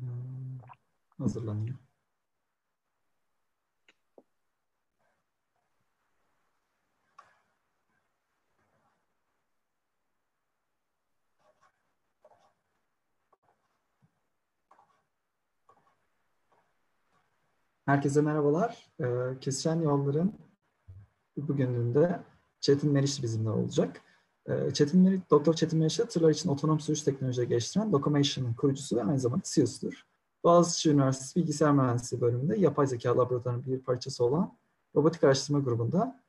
Hmm, hazırlanıyor. Herkese merhabalar. Ee, Kesişen Yolların bugününde Çetin Meriç bizimle olacak. Ee, Çetin Meriç, Doktor Çetin Meriç tırlar için otonom sürüş teknolojileri geliştiren Locomation'ın kurucusu ve aynı zamanda CEO'sudur. Boğaziçi Üniversitesi Bilgisayar Mühendisliği bölümünde yapay zeka laboratuvarının bir parçası olan robotik araştırma grubunda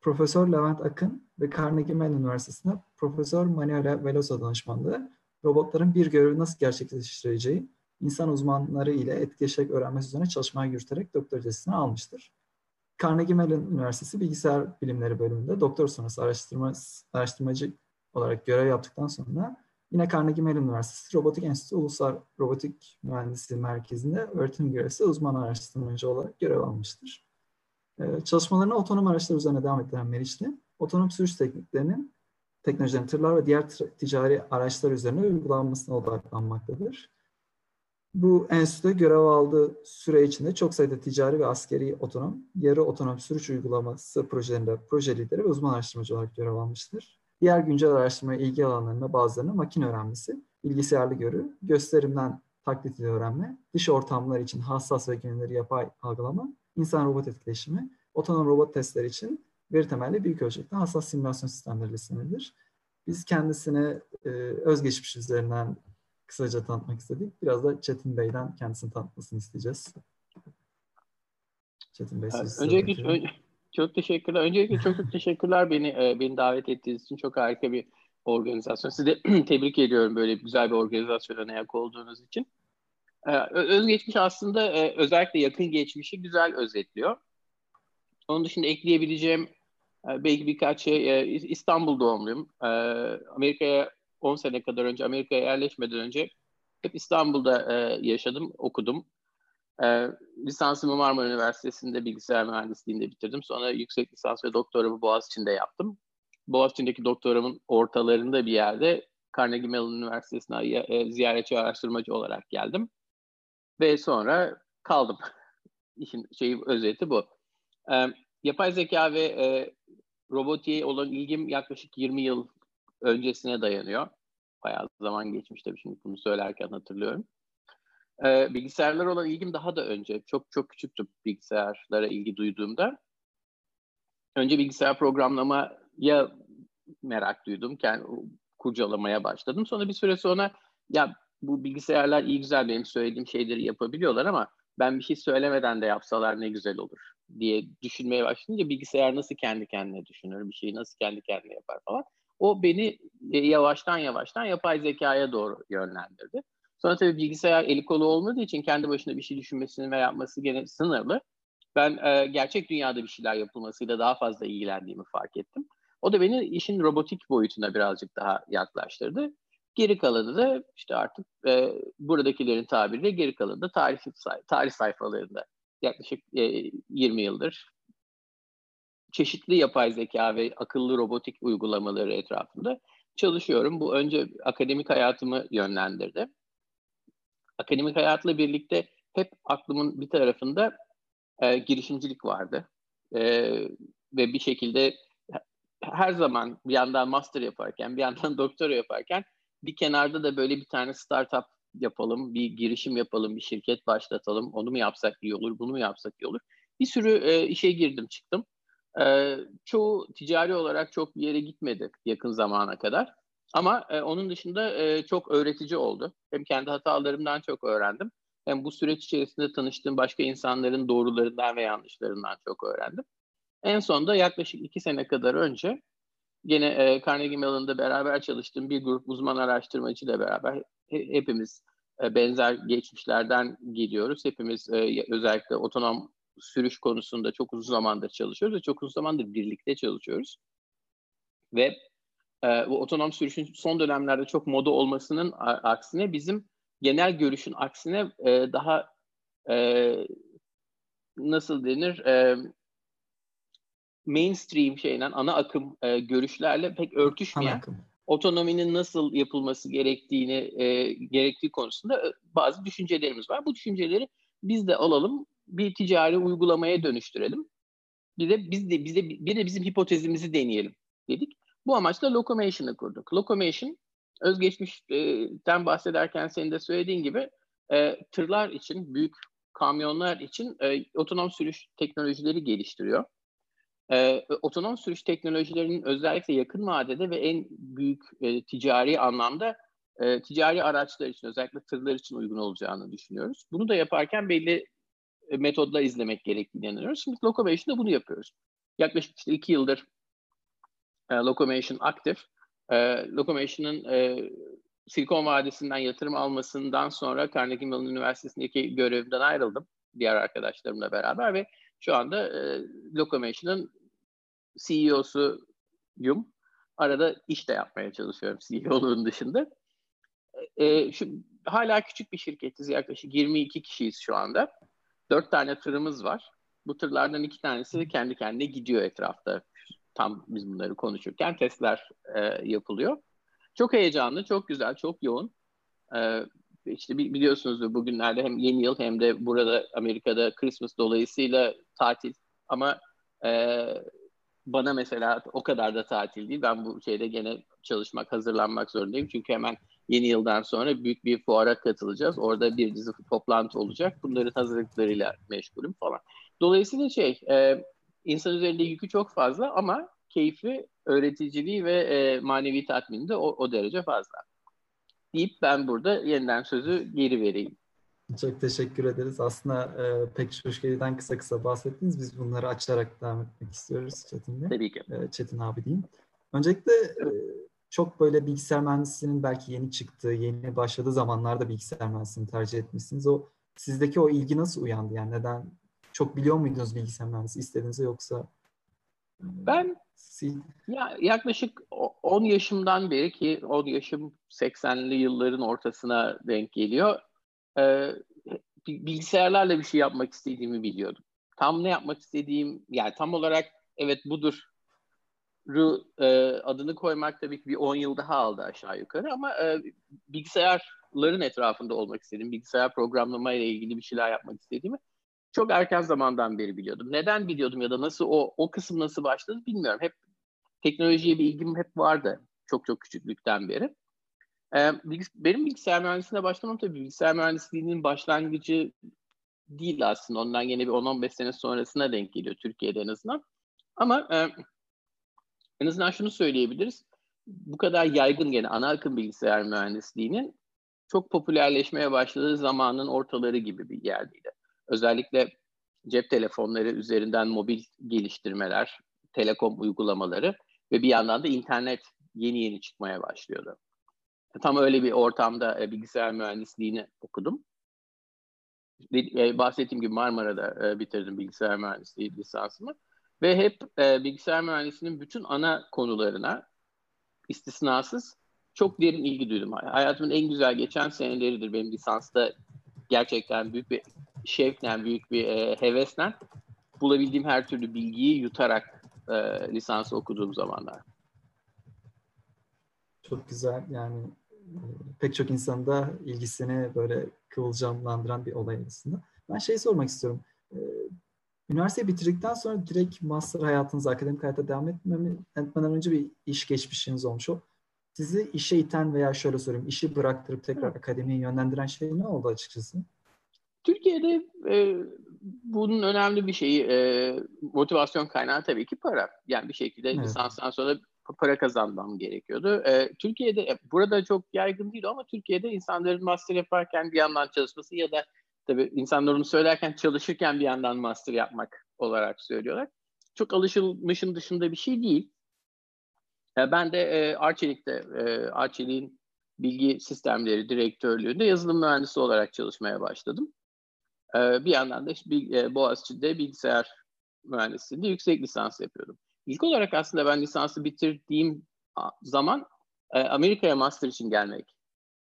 Profesör Levent Akın ve Carnegie Mellon Üniversitesi'nde Profesör Manuela Veloso danışmanlığı robotların bir görevi nasıl gerçekleştireceği insan uzmanları ile etkileşerek öğrenmesi üzerine çalışmaya yürüterek doktor tezini almıştır. Carnegie Mellon Üniversitesi Bilgisayar Bilimleri bölümünde doktor sonrası araştırma, araştırmacı olarak görev yaptıktan sonra yine Carnegie Mellon Üniversitesi Robotik Enstitüsü Ulusal Robotik Mühendisliği Merkezi'nde öğretim görevlisi uzman araştırmacı olarak görev almıştır. Ee, çalışmalarına otonom araçlar üzerine devam ettiren Meriçli, otonom sürüş tekniklerinin teknolojilerin tırlar ve diğer ticari araçlar üzerine uygulanmasına odaklanmaktadır. Bu enstitüde görev aldığı süre içinde çok sayıda ticari ve askeri otonom, yarı otonom sürüş uygulaması projelerinde proje lideri ve uzman araştırmacı olarak görev almıştır. Diğer güncel araştırmaya ilgi alanlarında bazılarını makine öğrenmesi, bilgisayarlı görü, gösterimden taklit ile öğrenme, dış ortamlar için hassas ve güvenilir yapay algılama, insan-robot etkileşimi, otonom robot testleri için veri temelli büyük ölçekte hassas simülasyon sistemleri listelenir. Biz kendisini e, özgeçmiş üzerinden kısaca tanıtmak istedik. Biraz da Çetin Bey'den kendisini tanıtmasını isteyeceğiz. Çetin Bey siz Öncelikle ön, çok teşekkürler. Öncelikle çok çok teşekkürler beni e, beni davet ettiğiniz için. Çok harika bir organizasyon. Sizi de tebrik ediyorum böyle güzel bir organizasyona ayak olduğunuz için. E, özgeçmiş aslında e, özellikle yakın geçmişi güzel özetliyor. Onun dışında ekleyebileceğim belki birkaç şey. İstanbul doğumluyum. Amerika'ya 10 sene kadar önce Amerika'ya yerleşmeden önce hep İstanbul'da e, yaşadım, okudum. E, lisansımı Marmara Üniversitesi'nde bilgisayar mühendisliğinde bitirdim. Sonra yüksek lisans ve doktoramı Boğaziçi'nde yaptım. Boğaziçi'ndeki doktoramın ortalarında bir yerde Carnegie Mellon Üniversitesi'ne e, ziyaretçi araştırmacı olarak geldim. Ve sonra kaldım. İşin şeyi özeti bu. E, yapay zeka ve e, robotiğe olan ilgim yaklaşık 20 yıl öncesine dayanıyor. Bayağı zaman geçmiş tabii şimdi bunu söylerken hatırlıyorum. Ee, bilgisayarlar olan ilgim daha da önce. Çok çok küçüktüm bilgisayarlara ilgi duyduğumda. Önce bilgisayar programlamaya merak duydum. Yani kurcalamaya başladım. Sonra bir süre sonra ya bu bilgisayarlar iyi güzel benim söylediğim şeyleri yapabiliyorlar ama ben bir şey söylemeden de yapsalar ne güzel olur diye düşünmeye başlayınca bilgisayar nasıl kendi kendine düşünür, bir şeyi nasıl kendi kendine yapar falan. O beni e, yavaştan yavaştan yapay zekaya doğru yönlendirdi. Sonra tabii bilgisayar eli kolu olmadığı için kendi başına bir şey düşünmesini ve yapması gene sınırlı. Ben e, gerçek dünyada bir şeyler yapılmasıyla daha fazla ilgilendiğimi fark ettim. O da beni işin robotik boyutuna birazcık daha yaklaştırdı. Geri kalanı da işte artık e, buradakilerin tabiriyle geri kalanı da tarih, tarih sayfalarında yaklaşık e, 20 yıldır çeşitli yapay zeka ve akıllı robotik uygulamaları etrafında çalışıyorum. Bu önce akademik hayatımı yönlendirdi. Akademik hayatla birlikte hep aklımın bir tarafında e, girişimcilik vardı. E, ve bir şekilde her zaman bir yandan master yaparken, bir yandan doktora yaparken bir kenarda da böyle bir tane startup yapalım, bir girişim yapalım, bir şirket başlatalım. Onu mu yapsak iyi olur, bunu mu yapsak iyi olur. Bir sürü e, işe girdim çıktım. E, çoğu ticari olarak çok bir yere gitmedi yakın zamana kadar. Ama e, onun dışında e, çok öğretici oldu. Hem kendi hatalarımdan çok öğrendim. Hem bu süreç içerisinde tanıştığım başka insanların doğrularından ve yanlışlarından çok öğrendim. En sonunda yaklaşık iki sene kadar önce yine e, Carnegie Mellon'da beraber çalıştığım bir grup uzman araştırmacı ile beraber he, hepimiz e, benzer geçmişlerden geliyoruz. Hepimiz e, özellikle otonom sürüş konusunda çok uzun zamandır çalışıyoruz ve çok uzun zamandır birlikte çalışıyoruz. Ve e, bu otonom sürüşün son dönemlerde çok moda olmasının aksine bizim genel görüşün aksine e, daha e, nasıl denir e, mainstream şeyden ana akım e, görüşlerle pek örtüşmeyen otonominin nasıl yapılması gerektiğini e, gerektiği konusunda e, bazı düşüncelerimiz var. Bu düşünceleri biz de alalım, bir ticari uygulamaya dönüştürelim. Bir de biz de bize bir de bizim hipotezimizi deneyelim dedik. Bu amaçla Locomation'ı kurduk. Locomation özgeçmişten bahsederken senin de söylediğin gibi e, tırlar için, büyük kamyonlar için e, otonom sürüş teknolojileri geliştiriyor. E, otonom sürüş teknolojilerinin özellikle yakın vadede ve en büyük e, ticari anlamda e, ticari araçlar için özellikle tırlar için uygun olacağını düşünüyoruz. Bunu da yaparken belli e, metodlar izlemek gerektiğini inanıyoruz. Şimdi Locomation'da bunu yapıyoruz. Yaklaşık işte iki yıldır e, Locomation aktif. E, Locomation'ın e, Silikon Vadisi'nden yatırım almasından sonra Carnegie Mellon Üniversitesi'ndeki görevimden ayrıldım diğer arkadaşlarımla beraber ve şu anda e, Locomation'ın CEO'suyum. Arada iş de yapmaya çalışıyorum CEO'luğun dışında. E, şu, hala küçük bir şirketiz. Yaklaşık 22 kişiyiz şu anda. Dört tane tırımız var. Bu tırlardan iki tanesi kendi kendine gidiyor etrafta. Tam biz bunları konuşurken testler e, yapılıyor. Çok heyecanlı, çok güzel, çok yoğun. Ee, işte biliyorsunuz bugünlerde hem yeni yıl hem de burada Amerika'da Christmas dolayısıyla tatil. Ama e, bana mesela o kadar da tatil değil. Ben bu şeyde gene çalışmak, hazırlanmak zorundayım. Çünkü hemen yeni yıldan sonra büyük bir fuara katılacağız. Orada bir dizi toplantı olacak. Bunların hazırlıklarıyla meşgulüm falan. Dolayısıyla şey, e, insan üzerinde yükü çok fazla ama keyfi, öğreticiliği ve e, manevi tatmini de o, o derece fazla. Deyip ben burada yeniden sözü geri vereyim. Çok teşekkür ederiz. Aslında e, pek çok şeyden kısa kısa bahsettiniz. Biz bunları açarak devam etmek istiyoruz Çetin'le. Tabii ki. E, Çetin abi diyeyim. Öncelikle e, çok böyle bilgisayar mühendisliğinin belki yeni çıktığı, yeni başladığı zamanlarda bilgisayar mühendisliğini tercih etmişsiniz. O sizdeki o ilgi nasıl uyandı? Yani neden çok biliyor muydunuz bilgisayar mühendisi istediğinizde yoksa ben ya yaklaşık 10 yaşımdan beri ki 10 yaşım 80'li yılların ortasına denk geliyor. Ee, bilgisayarlarla bir şey yapmak istediğimi biliyordum. Tam ne yapmak istediğim yani tam olarak evet budur Ru, e, adını koymak tabii ki bir 10 yıl daha aldı aşağı yukarı ama e, bilgisayarların etrafında olmak istedim. Bilgisayar programlama ile ilgili bir şeyler yapmak istediğimi çok erken zamandan beri biliyordum. Neden biliyordum ya da nasıl o o kısım nasıl başladı bilmiyorum. Hep teknolojiye bir ilgim hep vardı çok çok küçüklükten beri. Ee, benim bilgisayar mühendisliğine başlamam tabii bilgisayar mühendisliğinin başlangıcı değil aslında. Ondan yine bir 10-15 sene sonrasına denk geliyor Türkiye'de en azından. Ama e, en azından şunu söyleyebiliriz. Bu kadar yaygın gene ana akım bilgisayar mühendisliğinin çok popülerleşmeye başladığı zamanın ortaları gibi bir yerdeydi. Özellikle cep telefonları üzerinden mobil geliştirmeler, telekom uygulamaları ve bir yandan da internet yeni yeni çıkmaya başlıyordu. Tam öyle bir ortamda e, bilgisayar mühendisliğini okudum. E, bahsettiğim gibi Marmara'da e, bitirdim bilgisayar mühendisliği lisansımı. Ve hep bilgisayar mühendisliğinin bütün ana konularına istisnasız çok derin ilgi duydum. Hayatımın en güzel geçen seneleridir benim lisansta gerçekten büyük bir şevkle, büyük bir e, hevesle bulabildiğim her türlü bilgiyi yutarak e, lisansı okuduğum zamanlar. Çok güzel yani e, pek çok insanda ilgisini böyle kıvılcımlandıran bir olay aslında. Ben şey sormak istiyorum. E, üniversiteyi bitirdikten sonra direkt master hayatınız, akademik hayata devam etmemi, etmeden önce bir iş geçmişiniz olmuş. O sizi işe iten veya şöyle sorayım, işi bıraktırıp tekrar akademiye yönlendiren şey ne oldu açıkçası? Türkiye'de e, bunun önemli bir şeyi e, motivasyon kaynağı tabii ki para. Yani bir şekilde evet. lisanstan sonra para kazanmam gerekiyordu. E, Türkiye'de e, burada çok yaygın değil ama Türkiye'de insanların master yaparken bir yandan çalışması ya da tabii insanlar onu söylerken çalışırken bir yandan master yapmak olarak söylüyorlar. Çok alışılmışın dışında bir şey değil. E, ben de e, Arçelik'te, e, Arçelik'in bilgi sistemleri direktörlüğünde yazılım mühendisi olarak çalışmaya başladım. Ee, bir yandan da işte e, Boğaziçi'de bilgisayar mühendisliğinde yüksek lisans yapıyordum. İlk olarak aslında ben lisansı bitirdiğim zaman e, Amerika'ya master için gelmek,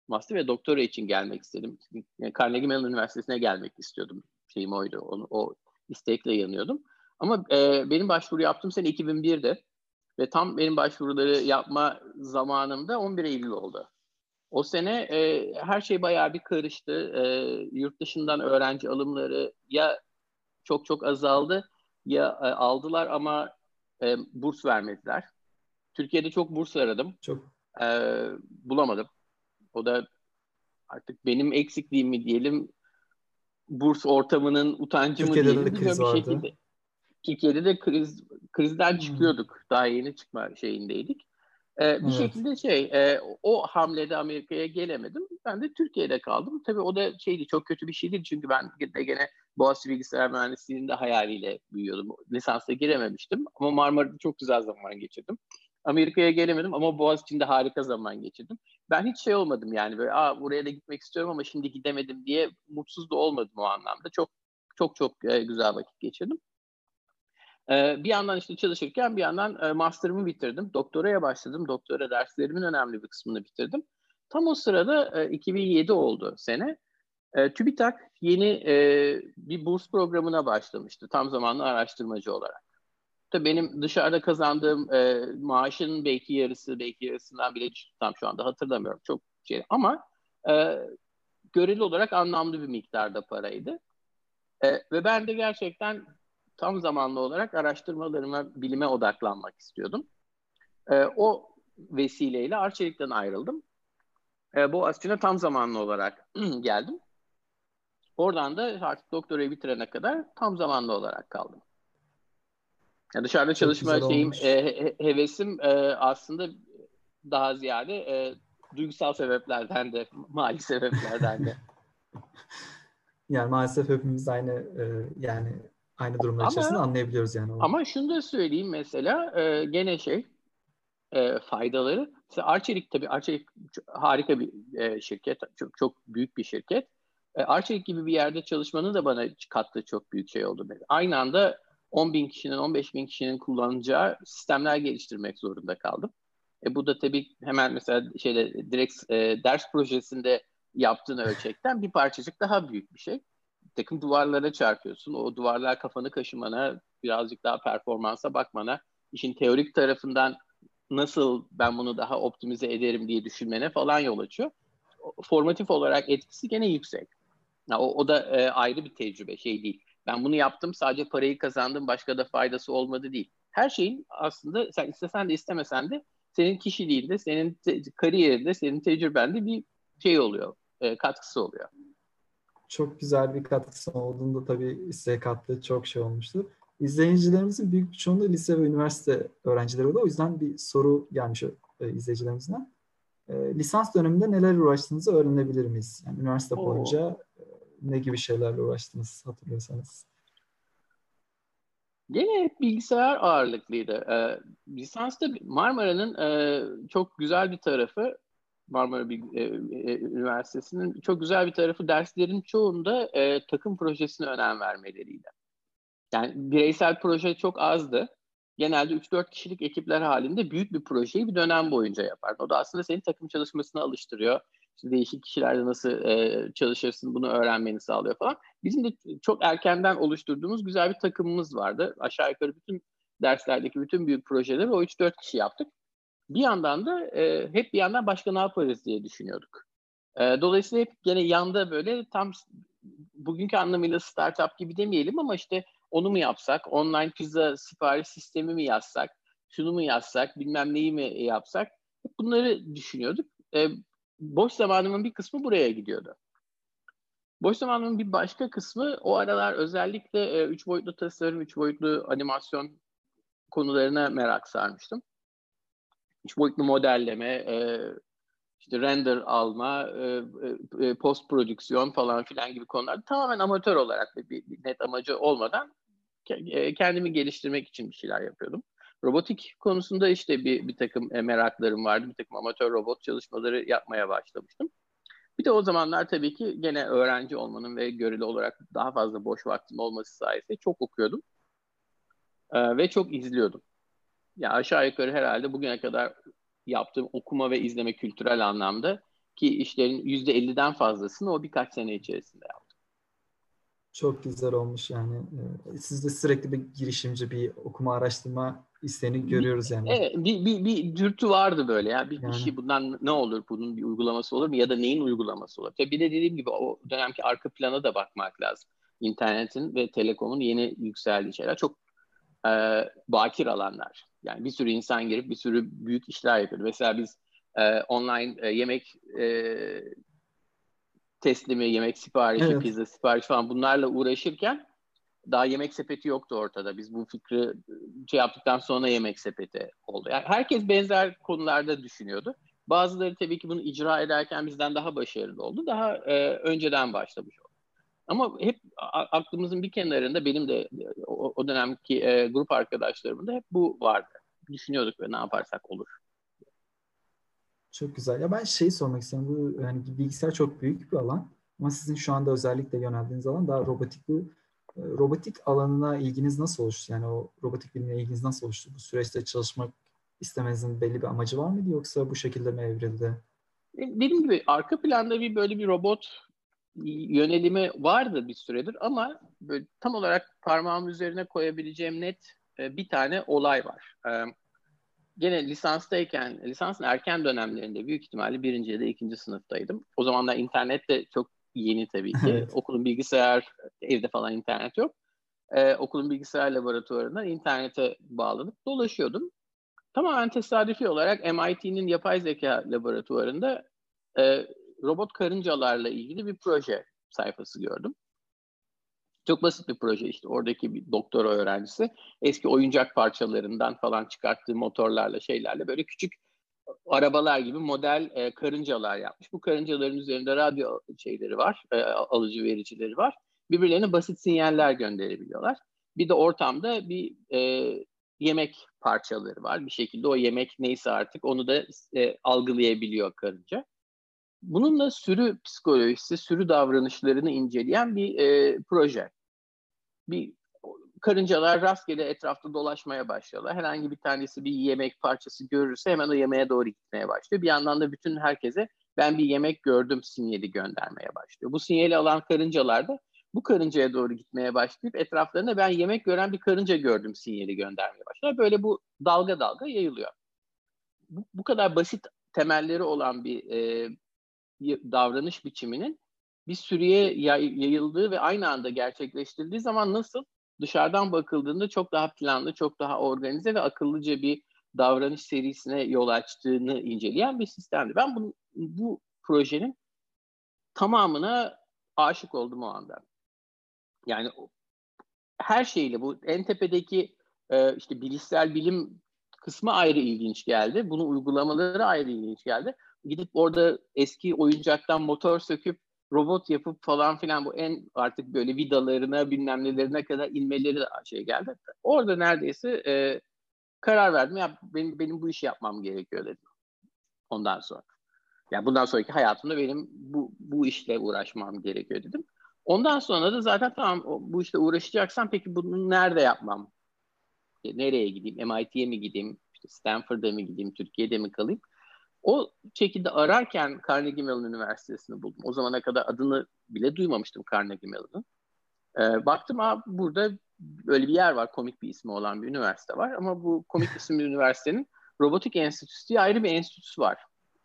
master ve doktora için gelmek istedim. Carnegie Mellon Üniversitesi'ne gelmek istiyordum. Şeyim oydu, onu, o istekle yanıyordum. Ama e, benim başvuru yaptığım sene 2001'de Ve tam benim başvuruları yapma zamanımda 11 Eylül oldu. O sene e, her şey bayağı bir karıştı. E, yurt dışından öğrenci alımları ya çok çok azaldı ya e, aldılar ama e, burs vermediler. Türkiye'de çok burs aradım. Çok. E, bulamadım. O da artık benim eksikliğim mi diyelim, burs ortamının utancı mı diyelim. De kriz vardı. Şekilde. Türkiye'de de kriz krizden hmm. çıkıyorduk. Daha yeni çıkma şeyindeydik. Ee, bir evet. şekilde şey e, o hamlede Amerika'ya gelemedim. Ben de Türkiye'de kaldım. Tabii o da şeydi çok kötü bir şeydi çünkü ben de gene Boğaziçi Bilgisayar Mühendisliği'nin de hayaliyle büyüyordum. Lisansa girememiştim ama Marmara'da çok güzel zaman geçirdim. Amerika'ya gelemedim ama Boğaziçi'nde harika zaman geçirdim. Ben hiç şey olmadım yani böyle Aa, buraya da gitmek istiyorum ama şimdi gidemedim diye mutsuz da olmadım o anlamda. Çok çok çok e, güzel vakit geçirdim. E, bir yandan işte çalışırken bir yandan e, master'ımı bitirdim. Doktoraya başladım. Doktora derslerimin önemli bir kısmını bitirdim. Tam o sırada e, 2007 oldu sene. E, TÜBİTAK yeni e, bir burs programına başlamıştı tam zamanlı araştırmacı olarak. Tabii benim dışarıda kazandığım e, maaşın belki yarısı, belki yarısından bile tam şu anda hatırlamıyorum çok şey ama e, göreli olarak anlamlı bir miktarda paraydı. E, ve ben de gerçekten tam zamanlı olarak araştırmalarıma, bilime odaklanmak istiyordum. E, o vesileyle Arçelik'ten ayrıldım. E, Boğaziçi'ne tam zamanlı olarak geldim. Oradan da artık doktorayı bitirene kadar tam zamanlı olarak kaldım. Yani dışarıda çalışma şeyim, e, hevesim e, aslında daha ziyade e, duygusal sebeplerden de, mali sebeplerden de. yani maalesef hepimiz aynı e, yani aynı durumlar ama, içerisinde anlayabiliyoruz yani. Onu. Ama şunu da söyleyeyim mesela e, gene şey e, faydaları. Mesela Arçelik tabii Arçelik harika bir e, şirket, çok çok büyük bir şirket. E, Arçelik gibi bir yerde çalışmanın da bana kattığı çok büyük şey oldu. Aynı anda 10 bin kişinin, 15 bin kişinin kullanacağı sistemler geliştirmek zorunda kaldım. E, bu da tabii hemen mesela şeyde direkt e, ders projesinde yaptığın ölçekten bir parçacık daha büyük bir şey. Bir takım duvarlara çarpıyorsun. O duvarlar kafanı kaşımana, birazcık daha performansa bakmana, işin teorik tarafından nasıl ben bunu daha optimize ederim diye düşünmene falan yol açıyor. Formatif olarak etkisi gene yüksek. Ya, o, o da e, ayrı bir tecrübe, şey değil. Ben bunu yaptım sadece parayı kazandım başka da faydası olmadı değil. Her şeyin aslında sen istesen de istemesen de senin kişiliğinde, senin te- kariyerinde, senin tecrübende bir şey oluyor, e, katkısı oluyor. Çok güzel bir katkısı olduğunda tabii size kattığı çok şey olmuştur. İzleyicilerimizin büyük bir çoğunluğu lise ve üniversite öğrencileri oldu. O yüzden bir soru gelmiş e, izleyicilerimizden. E, lisans döneminde neler uğraştığınızı öğrenebilir miyiz? Yani üniversite Oo. boyunca ne gibi şeylerle uğraştınız hatırlıyorsanız? Gene bilgisayar ağırlıklıydı. Ee, lisansta Marmara'nın e, çok güzel bir tarafı Marmara Bilgi, e, e, Üniversitesi'nin çok güzel bir tarafı derslerin çoğunda e, takım projesine önem vermeleriydi. Yani bireysel proje çok azdı. Genelde 3-4 kişilik ekipler halinde büyük bir projeyi bir dönem boyunca yapar. O da aslında seni takım çalışmasına alıştırıyor işte değişik kişilerle nasıl e, çalışırsın bunu öğrenmeni sağlıyor falan. Bizim de çok erkenden oluşturduğumuz güzel bir takımımız vardı. Aşağı yukarı bütün derslerdeki bütün büyük projeleri o 3-4 kişi yaptık. Bir yandan da e, hep bir yandan başka ne yaparız diye düşünüyorduk. E, dolayısıyla hep gene yanda böyle tam bugünkü anlamıyla startup gibi demeyelim ama işte onu mu yapsak, online pizza sipariş sistemi mi yazsak, şunu mu yazsak, bilmem neyi mi yapsak bunları düşünüyorduk. E, boş zamanımın bir kısmı buraya gidiyordu. Boş zamanımın bir başka kısmı o aralar özellikle e, üç boyutlu tasarım, üç boyutlu animasyon konularına merak sarmıştım. Üç boyutlu modelleme, e, işte render alma, e, e, post prodüksiyon falan filan gibi konular tamamen amatör olarak bir, bir net amacı olmadan e, kendimi geliştirmek için bir şeyler yapıyordum. Robotik konusunda işte bir, bir takım e, meraklarım vardı. Bir takım amatör robot çalışmaları yapmaya başlamıştım. Bir de o zamanlar tabii ki gene öğrenci olmanın ve göreli olarak daha fazla boş vaktim olması sayesinde çok okuyordum. Ee, ve çok izliyordum. Ya aşağı yukarı herhalde bugüne kadar yaptığım okuma ve izleme kültürel anlamda ki işlerin %50'den fazlasını o birkaç sene içerisinde yaptım. Çok güzel olmuş yani. Siz de sürekli bir girişimci, bir okuma araştırma isteğini görüyoruz yani. Evet, bir, bir, bir dürtü vardı böyle ya. Bir, yani. bir şey bundan ne olur? Bunun bir uygulaması olur mu? Ya da neyin uygulaması olur? Tabii bir de dediğim gibi o dönemki arka plana da bakmak lazım. İnternetin ve telekomun yeni yükseldiği şeyler çok e, bakir alanlar. Yani bir sürü insan girip bir sürü büyük işler yapıyor. Mesela biz e, online e, yemek e, teslimi, yemek siparişi, evet. pizza siparişi falan bunlarla uğraşırken daha yemek sepeti yoktu ortada. Biz bu fikri şey yaptıktan sonra yemek sepeti oldu. Yani herkes benzer konularda düşünüyordu. Bazıları tabii ki bunu icra ederken bizden daha başarılı oldu. Daha e, önceden başlamış oldu. Ama hep aklımızın bir kenarında benim de o, o dönemki grup arkadaşlarımın da hep bu vardı. Düşünüyorduk ve ne yaparsak olur. Çok güzel. Ya ben şeyi sormak istiyorum. Bu yani bilgisayar çok büyük bir alan. Ama sizin şu anda özellikle yöneldiğiniz alan daha robotik bu robotik alanına ilginiz nasıl oluştu? Yani o robotik bilimle ilginiz nasıl oluştu? Bu süreçte çalışmak istemenizin belli bir amacı var mıydı yoksa bu şekilde mi evrildi? E, dediğim gibi arka planda bir böyle bir robot yönelimi vardı bir süredir ama böyle tam olarak parmağım üzerine koyabileceğim net e, bir tane olay var. Gene lisanstayken, lisansın erken dönemlerinde büyük ihtimalle birinci ya da ikinci sınıftaydım. O zamanlar internet de çok yeni tabii ki. Evet. Okulun bilgisayar, evde falan internet yok. Ee, okulun bilgisayar laboratuvarından internete bağlanıp dolaşıyordum. Tamamen tesadüfi olarak MIT'nin yapay zeka laboratuvarında e, robot karıncalarla ilgili bir proje sayfası gördüm. Çok basit bir proje işte. Oradaki bir doktora öğrencisi eski oyuncak parçalarından falan çıkarttığı motorlarla şeylerle böyle küçük arabalar gibi model e, karıncalar yapmış. Bu karıncaların üzerinde radyo şeyleri var, e, alıcı vericileri var. Birbirlerine basit sinyaller gönderebiliyorlar. Bir de ortamda bir e, yemek parçaları var. Bir şekilde o yemek neyse artık onu da e, algılayabiliyor karınca. Bununla sürü psikolojisi, sürü davranışlarını inceleyen bir e, proje. Bir karıncalar rastgele etrafta dolaşmaya başlıyorlar. Herhangi bir tanesi bir yemek parçası görürse hemen o yemeğe doğru gitmeye başlıyor. Bir yandan da bütün herkese ben bir yemek gördüm sinyali göndermeye başlıyor. Bu sinyali alan karıncalar da bu karıncaya doğru gitmeye başlayıp etraflarına ben yemek gören bir karınca gördüm sinyali göndermeye başlıyor. Böyle bu dalga dalga yayılıyor. Bu, bu kadar basit temelleri olan bir e, davranış biçiminin bir sürüye yayıldığı ve aynı anda gerçekleştirildiği zaman nasıl dışarıdan bakıldığında çok daha planlı, çok daha organize ve akıllıca bir davranış serisine yol açtığını inceleyen bir sistemdi. Ben bu, bu projenin tamamına aşık oldum o anda. Yani her şeyle bu en tepedeki e, işte bilişsel bilim kısmı ayrı ilginç geldi. Bunu uygulamaları ayrı ilginç geldi. Gidip orada eski oyuncaktan motor söküp robot yapıp falan filan bu en artık böyle vidalarına bilmem nelerine kadar inmeleri de şey geldi. Orada neredeyse e, karar verdim. Ya benim, benim bu işi yapmam gerekiyor dedim. Ondan sonra. Yani bundan sonraki hayatımda benim bu, bu işle uğraşmam gerekiyor dedim. Ondan sonra da zaten tamam bu işte uğraşacaksam peki bunu nerede yapmam? Nereye gideyim? MIT'ye mi gideyim? İşte Stanford'a mı gideyim? Türkiye'de mi kalayım? O şekilde ararken Carnegie Mellon Üniversitesi'ni buldum. O zamana kadar adını bile duymamıştım Carnegie Mellon'ın. Ee, baktım abi burada böyle bir yer var, komik bir ismi olan bir üniversite var. Ama bu komik isimli üniversitenin Robotik Enstitüsü diye ayrı bir enstitüsü var.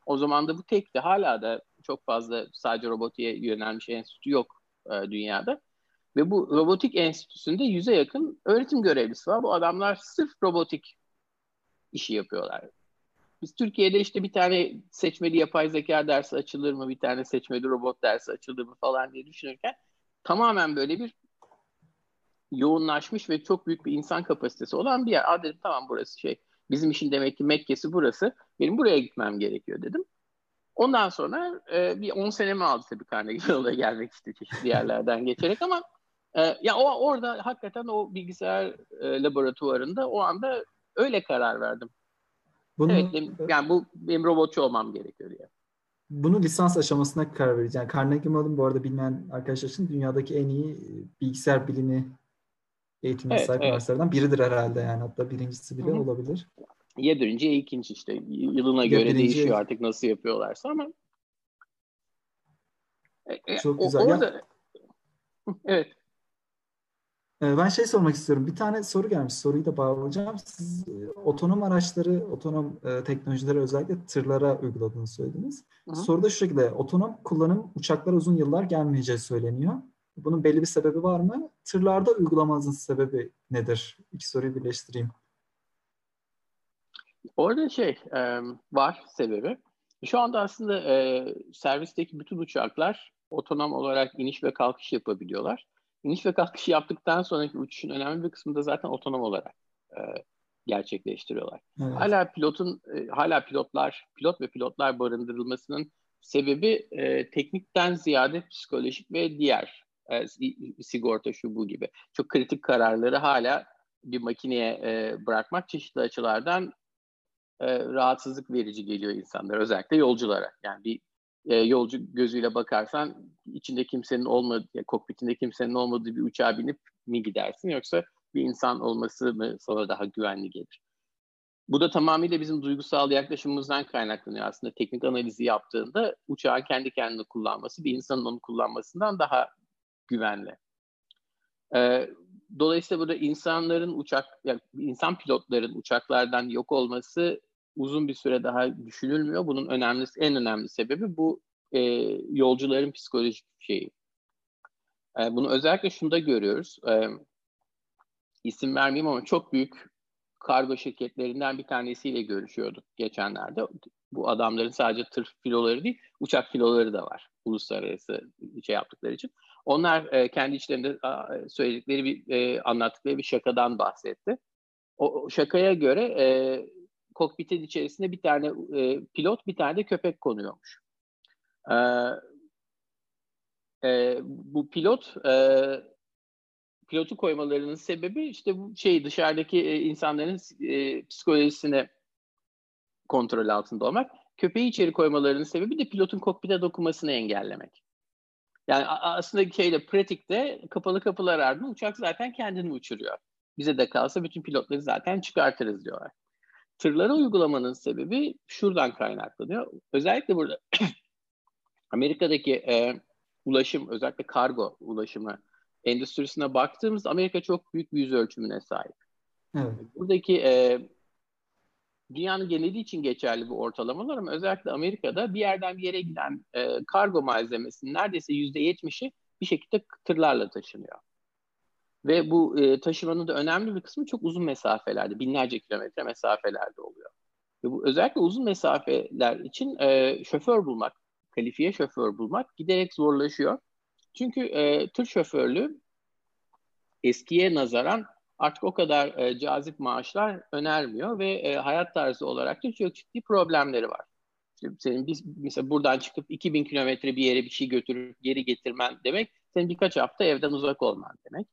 O zaman da bu tekti. Hala da çok fazla sadece robotiğe yönelmiş enstitü yok e, dünyada. Ve bu robotik enstitüsünde yüze yakın öğretim görevlisi var. Bu adamlar sırf robotik işi yapıyorlar. Biz Türkiye'de işte bir tane seçmeli yapay zeka dersi açılır mı, bir tane seçmeli robot dersi açılır mı falan diye düşünürken tamamen böyle bir yoğunlaşmış ve çok büyük bir insan kapasitesi olan bir yer. Aa dedim tamam burası şey. Bizim işin demek ki Mekke'si burası. Benim buraya gitmem gerekiyor dedim. Ondan sonra e, bir 10 senemi aldı tabii Carnegie Mellon'a gelmek işte çeşitli yerlerden geçerek ama e, ya o orada hakikaten o bilgisayar e, laboratuvarında o anda öyle karar verdim. Bunu, evet, yani bu benim robotçu olmam gerekiyor diye. Bunu lisans aşamasına karar vereceğim. Yani Carnegie Mellon bu arada bilmeyen arkadaşlar için dünyadaki en iyi bilgisayar bilimi eğitimine evet, sahip evet. üniversitelerden biridir herhalde yani. Hatta birincisi bile Hı-hı. olabilir. Ya birinci ya ikinci işte. Yılına ya göre birinci... değişiyor artık nasıl yapıyorlarsa ama. E, e, Çok güzel. O, orada... Evet. Ee, ben şey sormak istiyorum. Bir tane soru gelmiş. Soruyu da bağlayacağım. Siz e, otonom araçları, otonom e, teknolojileri özellikle tırlara uyguladığını söylediniz. Hı-hı. Soruda şu şekilde. Otonom kullanım uçaklara uzun yıllar gelmeyeceği söyleniyor. Bunun belli bir sebebi var mı? Tırlarda uygulamanızın sebebi nedir? İki soruyu birleştireyim. Orada şey e, var sebebi. Şu anda aslında e, servisteki bütün uçaklar otonom olarak iniş ve kalkış yapabiliyorlar. İniş ve kalkış yaptıktan sonraki uçuşun önemli bir kısmını da zaten otonom olarak e, gerçekleştiriyorlar. Evet. Hala pilotun e, hala pilotlar, pilot ve pilotlar barındırılmasının sebebi e, teknikten ziyade psikolojik ve diğer e, sigorta şu bu gibi. Çok kritik kararları hala bir makineye e, bırakmak çeşitli açılardan e, rahatsızlık verici geliyor insanlar özellikle yolculara. Yani bir e, yolcu gözüyle bakarsan içinde kimsenin olmadığı, kokpitinde kimsenin olmadığı bir uçağa binip mi gidersin yoksa bir insan olması mı sana daha güvenli gelir? Bu da tamamıyla bizim duygusal yaklaşımımızdan kaynaklanıyor aslında. Teknik analizi yaptığında uçağın kendi kendini kullanması bir insanın onu kullanmasından daha güvenli. Ee, dolayısıyla burada insanların uçak, yani insan pilotların uçaklardan yok olması uzun bir süre daha düşünülmüyor. Bunun önemli, en önemli sebebi bu e, yolcuların psikolojik şeyi. E, bunu özellikle şunda görüyoruz. E, isim vermeyeyim ama çok büyük kargo şirketlerinden bir tanesiyle görüşüyorduk geçenlerde. Bu adamların sadece tır filoları değil, uçak filoları da var. Uluslararası şey yaptıkları için. Onlar e, kendi içlerinde söyledikleri bir, e, anlattıkları bir şakadan bahsetti. O, o şakaya göre e, kokpitin içerisinde bir tane e, pilot, bir tane de köpek konuyormuş. E, e, bu pilot e, pilotu koymalarının sebebi işte bu şey dışarıdaki e, insanların e, psikolojisine kontrol altında olmak. Köpeği içeri koymalarının sebebi de pilotun kokpite dokunmasını engellemek. Yani aslında şeyle pratikte kapalı kapılar ardında uçak zaten kendini uçuruyor. Bize de kalsa bütün pilotları zaten çıkartırız diyorlar. Tırlara uygulamanın sebebi şuradan kaynaklanıyor. Özellikle burada Amerika'daki e, ulaşım, özellikle kargo ulaşımı endüstrisine baktığımızda Amerika çok büyük bir yüz ölçümüne sahip. Evet. Buradaki e, dünyanın geneli için geçerli bu ortalamalar ama özellikle Amerika'da bir yerden bir yere giden e, kargo malzemesinin neredeyse yüzde yetmişi bir şekilde tırlarla taşınıyor. Ve bu e, taşımanın da önemli bir kısmı çok uzun mesafelerde, binlerce kilometre mesafelerde oluyor. Ve bu özellikle uzun mesafeler için e, şoför bulmak, kalifiye şoför bulmak giderek zorlaşıyor. Çünkü e, tır şoförlüğü eskiye nazaran artık o kadar e, cazip maaşlar önermiyor ve e, hayat tarzı olarak da çok ciddi problemleri var. İşte senin biz mesela buradan çıkıp 2000 kilometre bir yere bir şey götürüp geri getirmen demek senin birkaç hafta evden uzak olman demek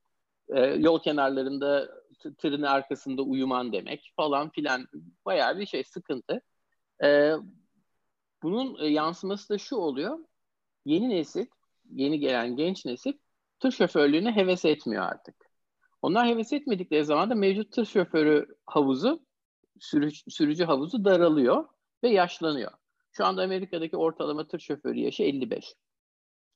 e, yol kenarlarında tırın arkasında uyuman demek falan filan bayağı bir şey sıkıntı. E, bunun e, yansıması da şu oluyor. Yeni nesil, yeni gelen genç nesil tır şoförlüğüne heves etmiyor artık. Onlar heves etmedikleri zaman da mevcut tır şoförü havuzu, sürücü, sürücü havuzu daralıyor ve yaşlanıyor. Şu anda Amerika'daki ortalama tır şoförü yaşı 55.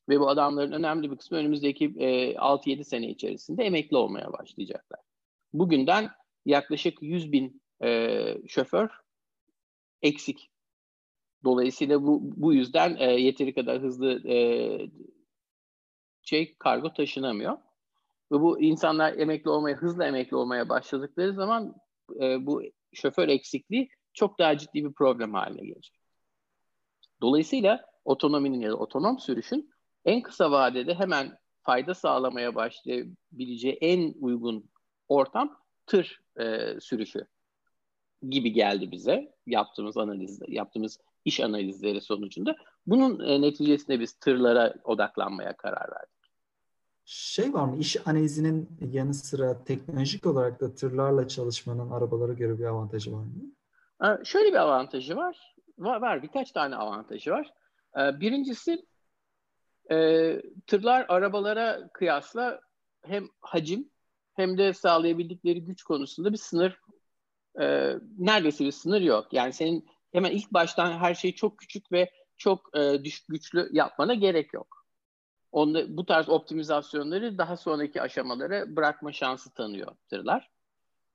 Ve bu adamların önemli bir kısmı önümüzdeki e, 6-7 sene içerisinde emekli olmaya başlayacaklar. Bugünden yaklaşık 100 bin e, şoför eksik. Dolayısıyla bu, bu yüzden e, yeteri kadar hızlı e, şey kargo taşınamıyor. Ve bu insanlar emekli olmaya, hızlı emekli olmaya başladıkları zaman e, bu şoför eksikliği çok daha ciddi bir problem haline gelecek. Dolayısıyla otonominin ya da otonom sürüşün en kısa vadede hemen fayda sağlamaya başlayabileceği en uygun ortam tır e, sürüşü gibi geldi bize yaptığımız analiz, yaptığımız iş analizleri sonucunda. Bunun e, neticesinde biz tırlara odaklanmaya karar verdik. Şey var mı? İş analizinin yanı sıra teknolojik olarak da tırlarla çalışmanın arabalara göre bir avantajı var mı? Ee, şöyle bir avantajı var. Var, var birkaç tane avantajı var. Ee, birincisi e, tırlar arabalara kıyasla hem hacim hem de sağlayabildikleri güç konusunda bir sınır e, neredeyse bir sınır yok. Yani senin hemen ilk baştan her şeyi çok küçük ve çok e, düşük güçlü yapmana gerek yok. Onda, bu tarz optimizasyonları daha sonraki aşamalara bırakma şansı tanıyor tırlar.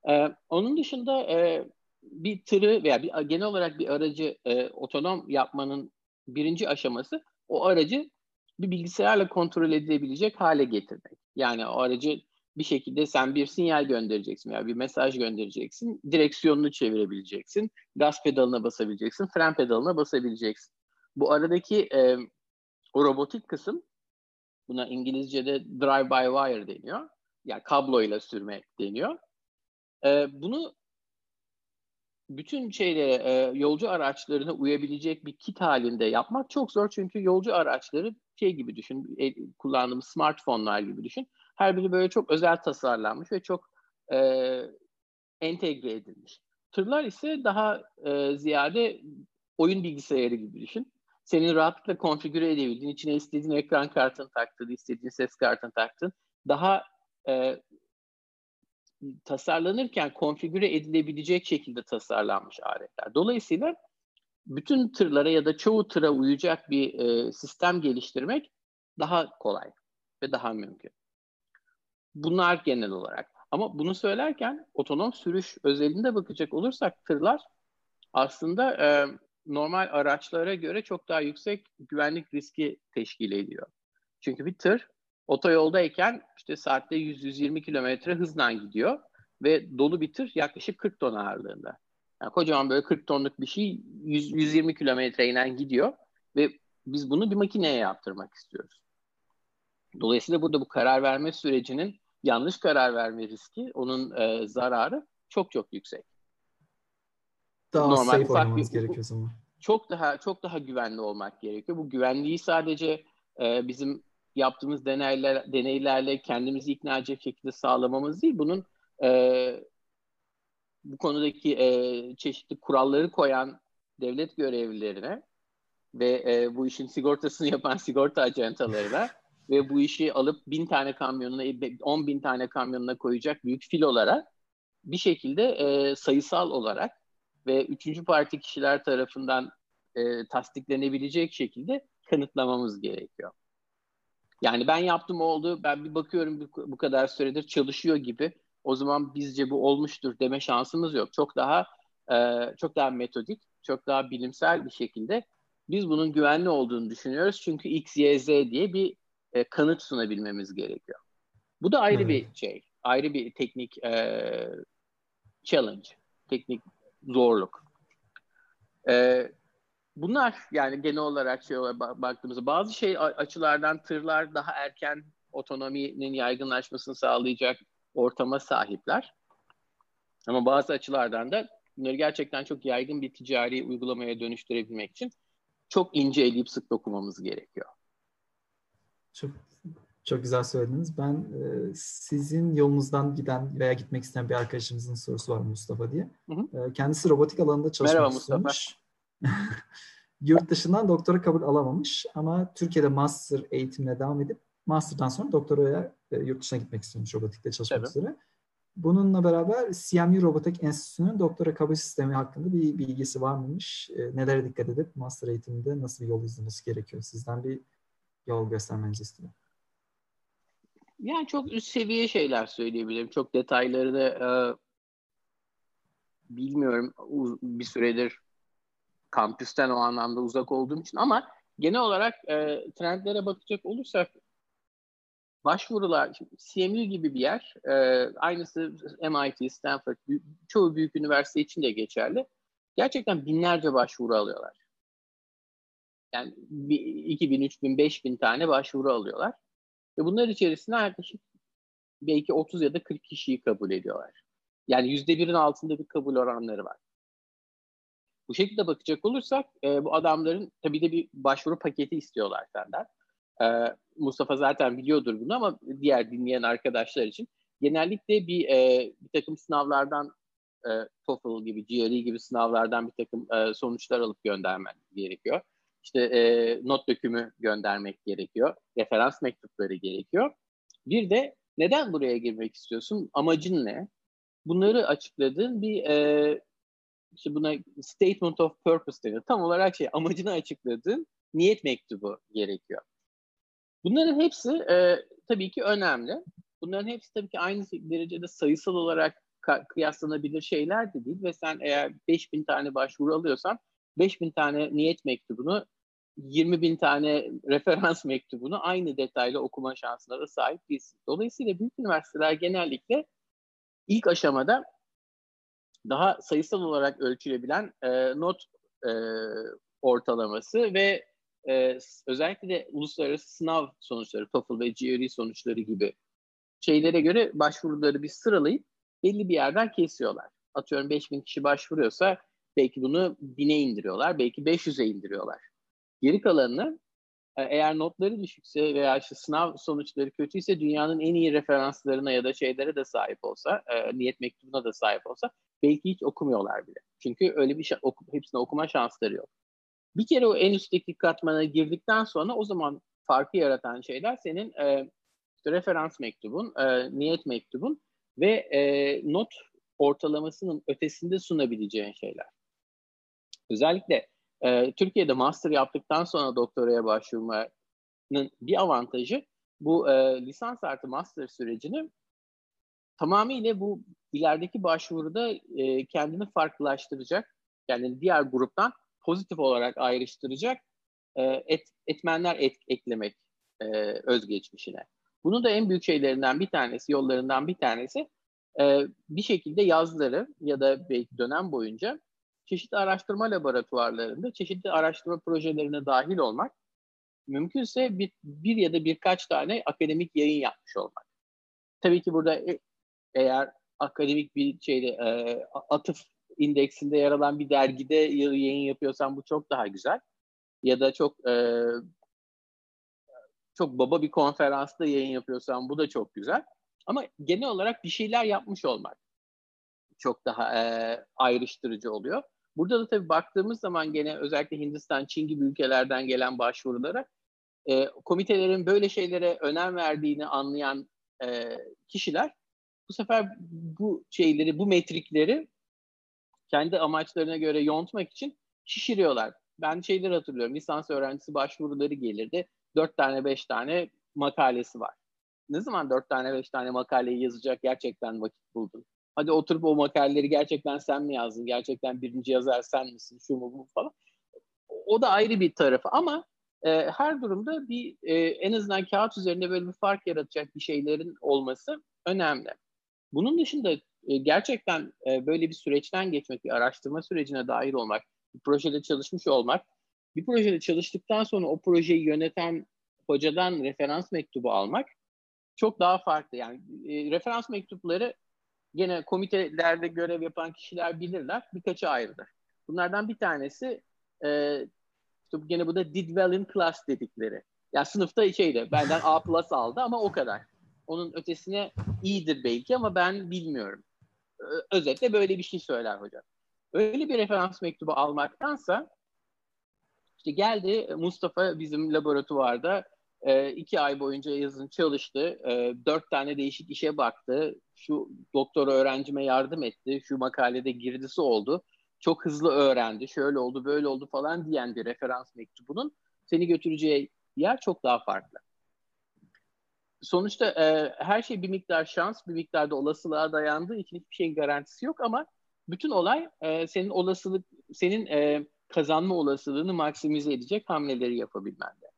Ee, onun dışında e, bir tırı veya bir, genel olarak bir aracı e, otonom yapmanın birinci aşaması o aracı bir bilgisayarla kontrol edilebilecek hale getirmek. Yani o aracı bir şekilde sen bir sinyal göndereceksin veya bir mesaj göndereceksin. Direksiyonunu çevirebileceksin. Gaz pedalına basabileceksin. Fren pedalına basabileceksin. Bu aradaki e, o robotik kısım buna İngilizce'de drive by wire deniyor. Yani kabloyla sürmek deniyor. E, bunu bütün şeylere, yolcu araçlarına uyabilecek bir kit halinde yapmak çok zor. Çünkü yolcu araçları şey gibi düşün, e, kullandığımız smartphone'lar gibi düşün. Her biri böyle çok özel tasarlanmış ve çok e, entegre edilmiş. Tırlar ise daha e, ziyade oyun bilgisayarı gibi düşün. Senin rahatlıkla konfigüre edebildiğin, içine istediğin ekran kartını taktın, istediğin ses kartını taktın. Daha e, tasarlanırken konfigüre edilebilecek şekilde tasarlanmış aletler. Dolayısıyla bütün tırlara ya da çoğu tıra uyacak bir e, sistem geliştirmek daha kolay ve daha mümkün. Bunlar genel olarak. Ama bunu söylerken otonom sürüş özelinde bakacak olursak tırlar aslında e, normal araçlara göre çok daha yüksek güvenlik riski teşkil ediyor. Çünkü bir tır otoyoldayken işte saatte 100-120 kilometre hızla gidiyor ve dolu bir tır yaklaşık 40 ton ağırlığında. Yani kocaman böyle 40 tonluk bir şey 100, 120 kilometre inen gidiyor ve biz bunu bir makineye yaptırmak istiyoruz. Dolayısıyla burada bu karar verme sürecinin yanlış karar verme riski, onun e, zararı çok çok yüksek. Daha Normal, safe oynamanız gerekiyor zaman. Çok daha çok daha güvenli olmak gerekiyor. Bu güvenliği sadece e, bizim yaptığımız deneyler, deneylerle kendimizi ikna edecek şekilde sağlamamız değil. Bunun e, bu konudaki e, çeşitli kuralları koyan devlet görevlilerine ve e, bu işin sigortasını yapan sigorta ajantalarına ve bu işi alıp bin tane kamyonuna, on bin tane kamyonuna koyacak büyük filolara bir şekilde e, sayısal olarak ve üçüncü parti kişiler tarafından e, tasdiklenebilecek şekilde kanıtlamamız gerekiyor. Yani ben yaptım oldu, ben bir bakıyorum bu kadar süredir çalışıyor gibi. O zaman bizce bu olmuştur deme şansımız yok. Çok daha e, çok daha metodik, çok daha bilimsel bir şekilde biz bunun güvenli olduğunu düşünüyoruz. Çünkü X, Y, Z diye bir e, kanıt sunabilmemiz gerekiyor. Bu da ayrı evet. bir şey, ayrı bir teknik e, challenge, teknik zorluk. E, bunlar yani genel olarak şey baktığımızda bazı şey açılardan tırlar daha erken otonominin yaygınlaşmasını sağlayacak ortama sahipler. Ama bazı açılardan da bunları gerçekten çok yaygın bir ticari uygulamaya dönüştürebilmek için çok ince eleyip sık dokumamız gerekiyor. Çok çok güzel söylediniz. Ben e, sizin yolunuzdan giden veya gitmek isteyen bir arkadaşımızın sorusu var Mustafa diye. Hı hı. E, kendisi robotik alanında çalışmak Merhaba istiyormuş. Yurt dışından doktora kabul alamamış ama Türkiye'de master eğitimine devam edip master'dan sonra doktoraya e, yurt dışına gitmek istiyormuş robotikte çalışmak evet. üzere. Bununla beraber CMU Robotik Enstitüsü'nün doktora kabul sistemi hakkında bir bilgisi var mıymış? E, nelere dikkat edip master eğitiminde nasıl bir yol izlemesi gerekiyor? Sizden bir yol göstermenizi istiyorum. Yani çok üst seviye şeyler söyleyebilirim. Çok detayları da e, bilmiyorum bir süredir kampüsten o anlamda uzak olduğum için ama genel olarak e, trendlere bakacak olursak başvurular, CMU gibi bir yer, e, aynısı MIT, Stanford, çoğu büyük üniversite için de geçerli. Gerçekten binlerce başvuru alıyorlar. Yani 2000, 3000, 5000 tane başvuru alıyorlar. Ve bunlar içerisinde yaklaşık belki 30 ya da 40 kişiyi kabul ediyorlar. Yani yüzde birin altında bir kabul oranları var. Bu şekilde bakacak olursak e, bu adamların tabii de bir başvuru paketi istiyorlar senden. E, Mustafa zaten biliyordur bunu ama diğer dinleyen arkadaşlar için genellikle bir, e, bir takım sınavlardan e, TOEFL gibi, GRE gibi sınavlardan bir takım e, sonuçlar alıp göndermen gerekiyor. İşte e, not dökümü göndermek gerekiyor. Referans mektupları gerekiyor. Bir de neden buraya girmek istiyorsun? Amacın ne? Bunları açıkladığın bir e, işte buna statement of purpose deniyor. Tam olarak şey amacını açıkladığın niyet mektubu gerekiyor. Bunların hepsi e, tabii ki önemli. Bunların hepsi tabii ki aynı derecede sayısal olarak kıyaslanabilir şeyler de değil ve sen eğer 5000 tane başvuru alıyorsan 5000 tane niyet mektubunu 20 bin tane referans mektubunu aynı detaylı okuma şansına da sahip değilsin. Dolayısıyla büyük üniversiteler genellikle ilk aşamada daha sayısal olarak ölçülebilen e, not e, ortalaması ve e, özellikle de uluslararası sınav sonuçları, TOEFL ve GRE sonuçları gibi şeylere göre başvuruları bir sıralayıp belli bir yerden kesiyorlar. Atıyorum 5000 kişi başvuruyorsa belki bunu 1000'e indiriyorlar, belki 500'e indiriyorlar. Geri kalanını e, eğer notları düşükse veya işte sınav sonuçları kötüyse dünyanın en iyi referanslarına ya da şeylere de sahip olsa, e, niyet mektubuna da sahip olsa belki hiç okumuyorlar bile. Çünkü öyle bir şey, oku, hepsine okuma şansları yok. Bir kere o en üstteki katmana girdikten sonra o zaman farkı yaratan şeyler senin e, referans mektubun, e, niyet mektubun ve e, not ortalamasının ötesinde sunabileceğin şeyler. Özellikle e, Türkiye'de master yaptıktan sonra doktoraya başvurmanın bir avantajı bu e, lisans artı master sürecini tamamıyla bu ilerideki başvuruda e, kendini farklılaştıracak, yani diğer gruptan pozitif olarak ayrıştıracak e, et, etmenler et, eklemek e, özgeçmişine. Bunun da en büyük şeylerinden bir tanesi, yollarından bir tanesi e, bir şekilde yazları ya da belki dönem boyunca çeşitli araştırma laboratuvarlarında çeşitli araştırma projelerine dahil olmak, mümkünse bir, bir ya da birkaç tane akademik yayın yapmış olmak. Tabii ki burada e, eğer akademik bir şeyde e, atıf indeksinde yer alan bir dergide yayın yapıyorsan bu çok daha güzel. Ya da çok e, çok baba bir konferansta yayın yapıyorsan bu da çok güzel. Ama genel olarak bir şeyler yapmış olmak çok daha e, ayrıştırıcı oluyor. Burada da tabii baktığımız zaman gene özellikle Hindistan, Çin gibi ülkelerden gelen başvurulara e, komitelerin böyle şeylere önem verdiğini anlayan e, kişiler bu sefer bu şeyleri, bu metrikleri kendi amaçlarına göre yontmak için şişiriyorlar. Ben şeyleri hatırlıyorum. Lisans öğrencisi başvuruları gelirdi. Dört tane, beş tane makalesi var. Ne zaman dört tane, beş tane makaleyi yazacak gerçekten vakit buldun? Hadi oturup o makaleleri gerçekten sen mi yazdın? Gerçekten birinci yazar sen misin? Şu mu bu falan. O da ayrı bir tarafı ama e, her durumda bir e, en azından kağıt üzerinde böyle bir fark yaratacak bir şeylerin olması önemli. Bunun dışında e, gerçekten e, böyle bir süreçten geçmek, bir araştırma sürecine dahil olmak, bir projede çalışmış olmak, bir projede çalıştıktan sonra o projeyi yöneten hocadan referans mektubu almak çok daha farklı. Yani e, referans mektupları gene komitelerde görev yapan kişiler bilirler. Birkaçı ayrıdır. Bunlardan bir tanesi e, gene bu da did well in class dedikleri. Yani sınıfta şeydi benden A plus aldı ama o kadar. Onun ötesine iyidir belki ama ben bilmiyorum. Özetle böyle bir şey söyler hocam. Öyle bir referans mektubu almaktansa işte geldi Mustafa bizim laboratuvarda e, iki ay boyunca yazın çalıştı. E, dört tane değişik işe baktı. Şu doktor öğrencime yardım etti. Şu makalede girdisi oldu. Çok hızlı öğrendi. Şöyle oldu, böyle oldu falan diyen bir referans mektubunun seni götüreceği yer çok daha farklı. Sonuçta e, her şey bir miktar şans, bir miktar da olasılığa dayandığı için hiçbir şeyin garantisi yok ama bütün olay e, senin olasılık, senin e, kazanma olasılığını maksimize edecek hamleleri yapabilmende.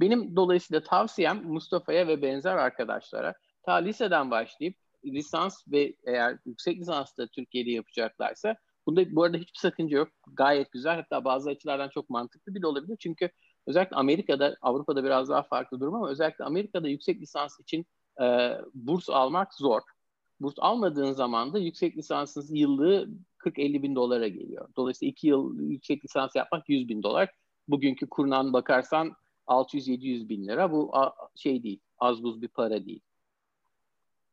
Benim dolayısıyla tavsiyem Mustafa'ya ve benzer arkadaşlara ta liseden başlayıp lisans ve eğer yüksek lisans da Türkiye'de yapacaklarsa bunda bu arada hiçbir sakınca yok. Gayet güzel hatta bazı açılardan çok mantıklı bile olabilir. Çünkü özellikle Amerika'da, Avrupa'da biraz daha farklı durum ama özellikle Amerika'da yüksek lisans için e, burs almak zor. Burs almadığın zaman da yüksek lisansınız yıllığı 40-50 bin dolara geliyor. Dolayısıyla iki yıl yüksek lisans yapmak 100 bin dolar. Bugünkü kurundan bakarsan 600-700 bin lira bu şey değil, az buz bir para değil.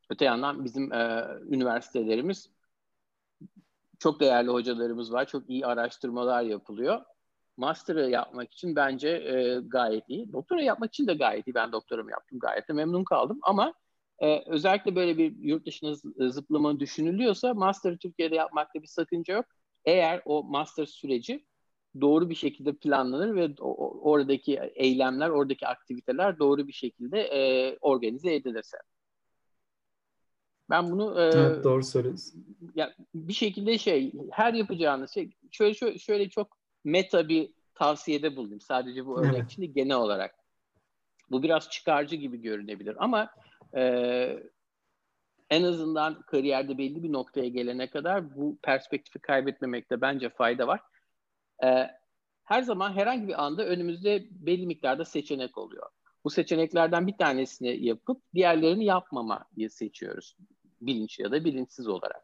Öte yandan bizim e, üniversitelerimiz çok değerli hocalarımız var, çok iyi araştırmalar yapılıyor. Master'ı yapmak için bence e, gayet iyi. Doktora yapmak için de gayet iyi. Ben doktoramı yaptım, gayet de memnun kaldım. Ama e, özellikle böyle bir yurt dışına zıplama düşünülüyorsa master'ı Türkiye'de yapmakta bir sakınca yok. Eğer o master süreci doğru bir şekilde planlanır ve oradaki eylemler, oradaki aktiviteler doğru bir şekilde e, organize edilirse. Ben bunu e, evet, doğru söylüyorsun. Ya bir şekilde şey her yapacağınız şey şöyle şöyle, şöyle çok meta bir tavsiyede buldum. Sadece bu örnek evet. için genel olarak. Bu biraz çıkarcı gibi görünebilir ama e, en azından kariyerde belli bir noktaya gelene kadar bu perspektifi kaybetmemekte bence fayda var. E, her zaman herhangi bir anda önümüzde belli miktarda seçenek oluyor. Bu seçeneklerden bir tanesini yapıp diğerlerini yapmamayı seçiyoruz. Bilinçli ya da bilinçsiz olarak.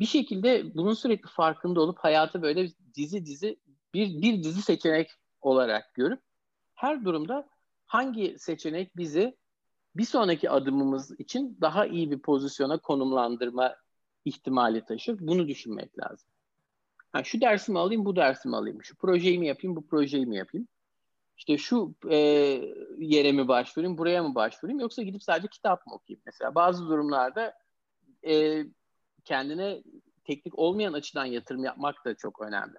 Bir şekilde bunun sürekli farkında olup hayatı böyle dizi dizi bir, bir dizi seçenek olarak görüp her durumda hangi seçenek bizi bir sonraki adımımız için daha iyi bir pozisyona konumlandırma ihtimali taşır. Bunu düşünmek lazım. Ha, şu dersimi alayım, bu dersimi alayım. Şu projeyi mi yapayım, bu projeyi mi yapayım? İşte şu e, yere mi başvurayım, buraya mı başvurayım yoksa gidip sadece kitap mı okuyayım? Mesela bazı durumlarda e, kendine teknik olmayan açıdan yatırım yapmak da çok önemli.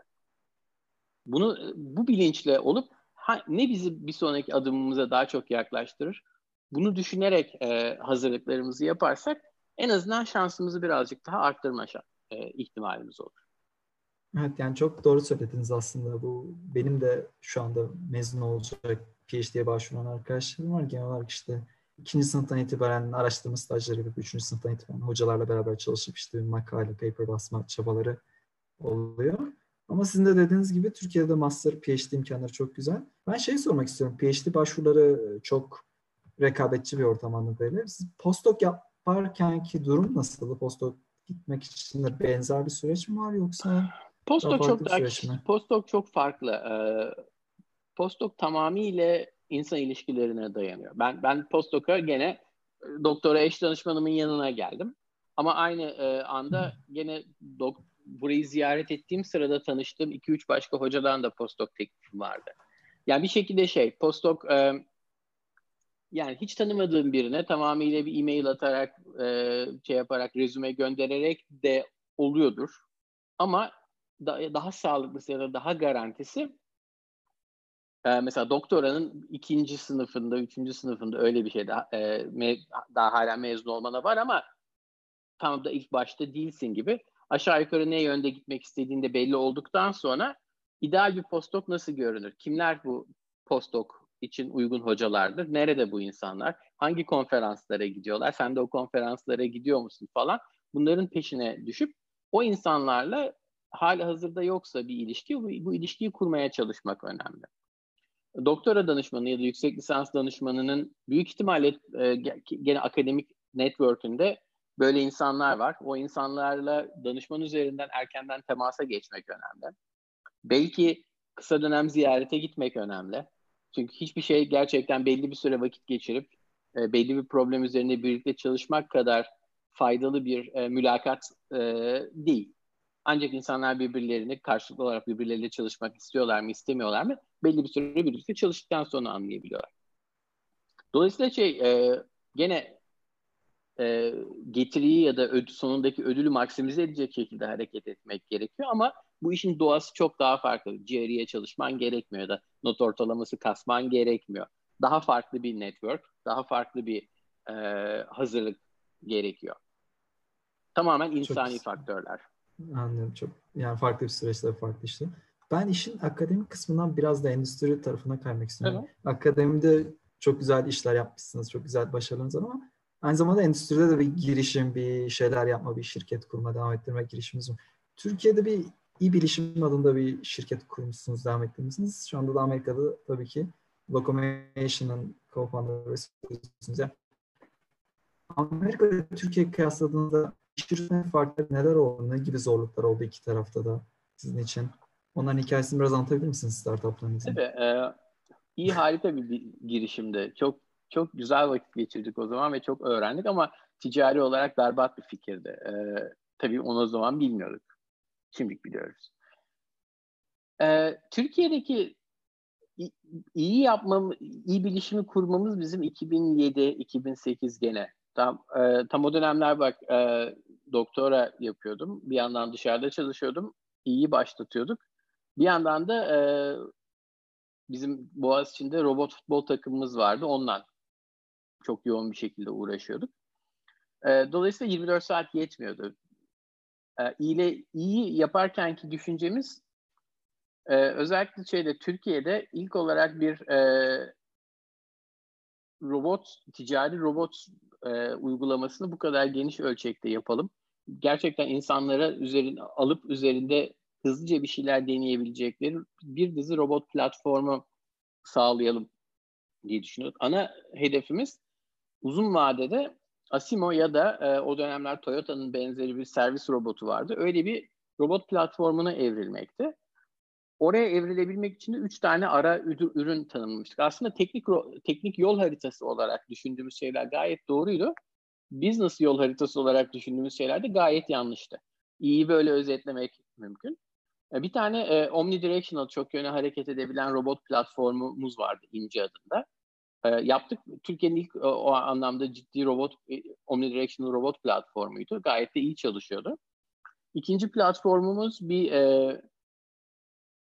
Bunu bu bilinçle olup ha, ne bizi bir sonraki adımımıza daha çok yaklaştırır? Bunu düşünerek e, hazırlıklarımızı yaparsak en azından şansımızı birazcık daha arttırma e, ihtimalimiz olur. Evet yani çok doğru söylediniz aslında. Bu benim de şu anda mezun olacak PhD'ye başvuran arkadaşlarım var. Genel olarak işte ikinci sınıftan itibaren araştırma stajları yapıp üçüncü sınıftan itibaren hocalarla beraber çalışıp işte makale, paper basma çabaları oluyor. Ama sizin de dediğiniz gibi Türkiye'de master, PhD imkanları çok güzel. Ben şey sormak istiyorum. PhD başvuruları çok rekabetçi bir ortam anladığıyla. Siz postdoc yaparken ki durum nasıl? Postdoc gitmek için de benzer bir süreç mi var yoksa Postdoc çok daha postdoc çok farklı. Ee, postdoc tamamıyla insan ilişkilerine dayanıyor. Ben ben postdoc'a gene e, doktora eş danışmanımın yanına geldim. Ama aynı e, anda gene dok, burayı ziyaret ettiğim sırada tanıştığım 2-3 başka hocadan da postdoc teklifim vardı. Yani bir şekilde şey postdoc e, yani hiç tanımadığım birine tamamıyla bir e-mail atarak e, şey yaparak rezüme göndererek de oluyordur. Ama da, daha sağlıklısı ya da daha garantisi e, mesela doktoranın ikinci sınıfında, üçüncü sınıfında öyle bir şey daha, e, me, daha hala mezun olmana var ama tam da ilk başta değilsin gibi aşağı yukarı ne yönde gitmek istediğinde belli olduktan sonra ideal bir postdoc nasıl görünür? Kimler bu postdoc için uygun hocalardır? Nerede bu insanlar? Hangi konferanslara gidiyorlar? Sen de o konferanslara gidiyor musun falan? Bunların peşine düşüp o insanlarla hala hazırda yoksa bir ilişki bu, bu ilişkiyi kurmaya çalışmak önemli. Doktora danışmanı ya da yüksek lisans danışmanının büyük ihtimalle e, gene akademik network'ünde böyle insanlar var. O insanlarla danışman üzerinden erkenden temasa geçmek önemli. Belki kısa dönem ziyarete gitmek önemli. Çünkü hiçbir şey gerçekten belli bir süre vakit geçirip e, belli bir problem üzerine birlikte çalışmak kadar faydalı bir e, mülakat e, değil. Ancak insanlar birbirlerini karşılıklı olarak birbirleriyle çalışmak istiyorlar mı, istemiyorlar mı? Belli bir süre birlikte çalıştıktan sonra anlayabiliyorlar. Dolayısıyla şey gene e, getiriyi ya da ödü, sonundaki ödülü maksimize edecek şekilde hareket etmek gerekiyor ama bu işin doğası çok daha farklı. GRE'ye çalışman gerekmiyor da not ortalaması kasman gerekmiyor. Daha farklı bir network, daha farklı bir e, hazırlık gerekiyor. Tamamen insani çok, faktörler. Anlıyorum çok. Yani farklı bir süreçte farklı işte. Ben işin akademik kısmından biraz da endüstri tarafına kaymak istiyorum. Evet. Akademide çok güzel işler yapmışsınız, çok güzel başarılarınız var ama aynı zamanda endüstride de bir girişim, bir şeyler yapma, bir şirket kurma, devam ettirme girişimimiz var. Türkiye'de bir iyi bilişim adında bir şirket kurmuşsunuz, devam ettirmişsiniz. Şu anda da Amerika'da tabii ki Locomation'ın co-founder'ısınız. Amerika Türkiye kıyasladığınızda iş yürütme farkları neler oldu? Ne gibi zorluklar oldu iki tarafta da sizin için? Onların hikayesini biraz anlatabilir misiniz startuplarınızın? Tabii. E, iyi harika bir girişimdi. Çok çok güzel vakit geçirdik o zaman ve çok öğrendik ama ticari olarak berbat bir fikirdi. E, tabii onu o zaman bilmiyorduk. Şimdi biliyoruz. E, Türkiye'deki iyi yapmam, iyi bilişimi kurmamız bizim 2007-2008 gene. Tam, e, tam o dönemler bak e, doktora yapıyordum. Bir yandan dışarıda çalışıyordum. İyi başlatıyorduk. Bir yandan da e, bizim Boğaziçi'nde robot futbol takımımız vardı. Ondan çok yoğun bir şekilde uğraşıyorduk. E, dolayısıyla 24 saat yetmiyordu. E, iyi, iyi yaparkenki düşüncemiz e, özellikle şeyde Türkiye'de ilk olarak bir e, robot, ticari robot e, uygulamasını bu kadar geniş ölçekte yapalım. Gerçekten insanlara üzerine alıp üzerinde hızlıca bir şeyler deneyebilecekleri bir dizi robot platformu sağlayalım diye düşünüyoruz. Ana hedefimiz uzun vadede Asimo ya da e, o dönemler Toyota'nın benzeri bir servis robotu vardı. Öyle bir robot platformuna evrilmekti. Oraya evrilebilmek için de üç tane ara ürün tanımlamıştık. Aslında teknik teknik yol haritası olarak düşündüğümüz şeyler gayet doğruydu. Business yol haritası olarak düşündüğümüz şeyler de gayet yanlıştı. İyi böyle özetlemek mümkün. E, bir tane e, omnidirectional çok yöne hareket edebilen robot platformumuz vardı İnce adında. E, yaptık. Türkiye'nin ilk o, o anlamda ciddi robot e, omnidirectional robot platformuydu. Gayet de iyi çalışıyordu. İkinci platformumuz bir e,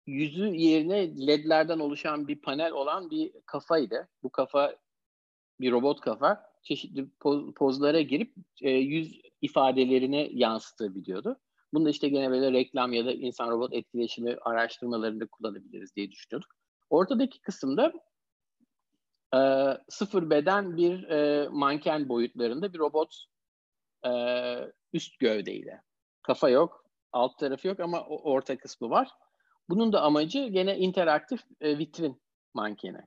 yüzü yerine ledlerden oluşan bir panel olan bir kafaydı. Bu kafa bir robot kafa çeşitli poz, pozlara girip e, yüz ifadelerini yansıtabiliyordu. Bunu da işte gene böyle reklam ya da insan robot etkileşimi araştırmalarında kullanabiliriz diye düşünüyorduk. Ortadaki kısımda e, sıfır beden bir e, manken boyutlarında bir robot e, üst gövdeyle. Kafa yok, alt tarafı yok ama orta kısmı var. Bunun da amacı gene interaktif e, vitrin mankeni.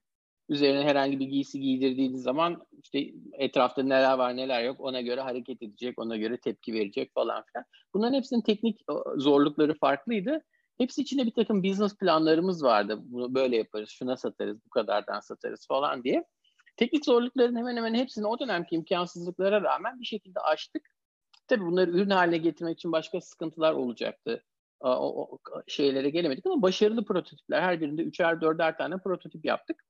Üzerine herhangi bir giysi giydirdiğiniz zaman işte etrafta neler var neler yok ona göre hareket edecek, ona göre tepki verecek falan filan. Bunların hepsinin teknik zorlukları farklıydı. Hepsi içinde bir takım business planlarımız vardı. Bunu böyle yaparız, şuna satarız, bu kadardan satarız falan diye. Teknik zorlukların hemen hemen hepsini o dönemki imkansızlıklara rağmen bir şekilde aştık. Tabii bunları ürün haline getirmek için başka sıkıntılar olacaktı o, o şeylere gelemedik ama başarılı prototipler. Her birinde üçer dörder tane prototip yaptık.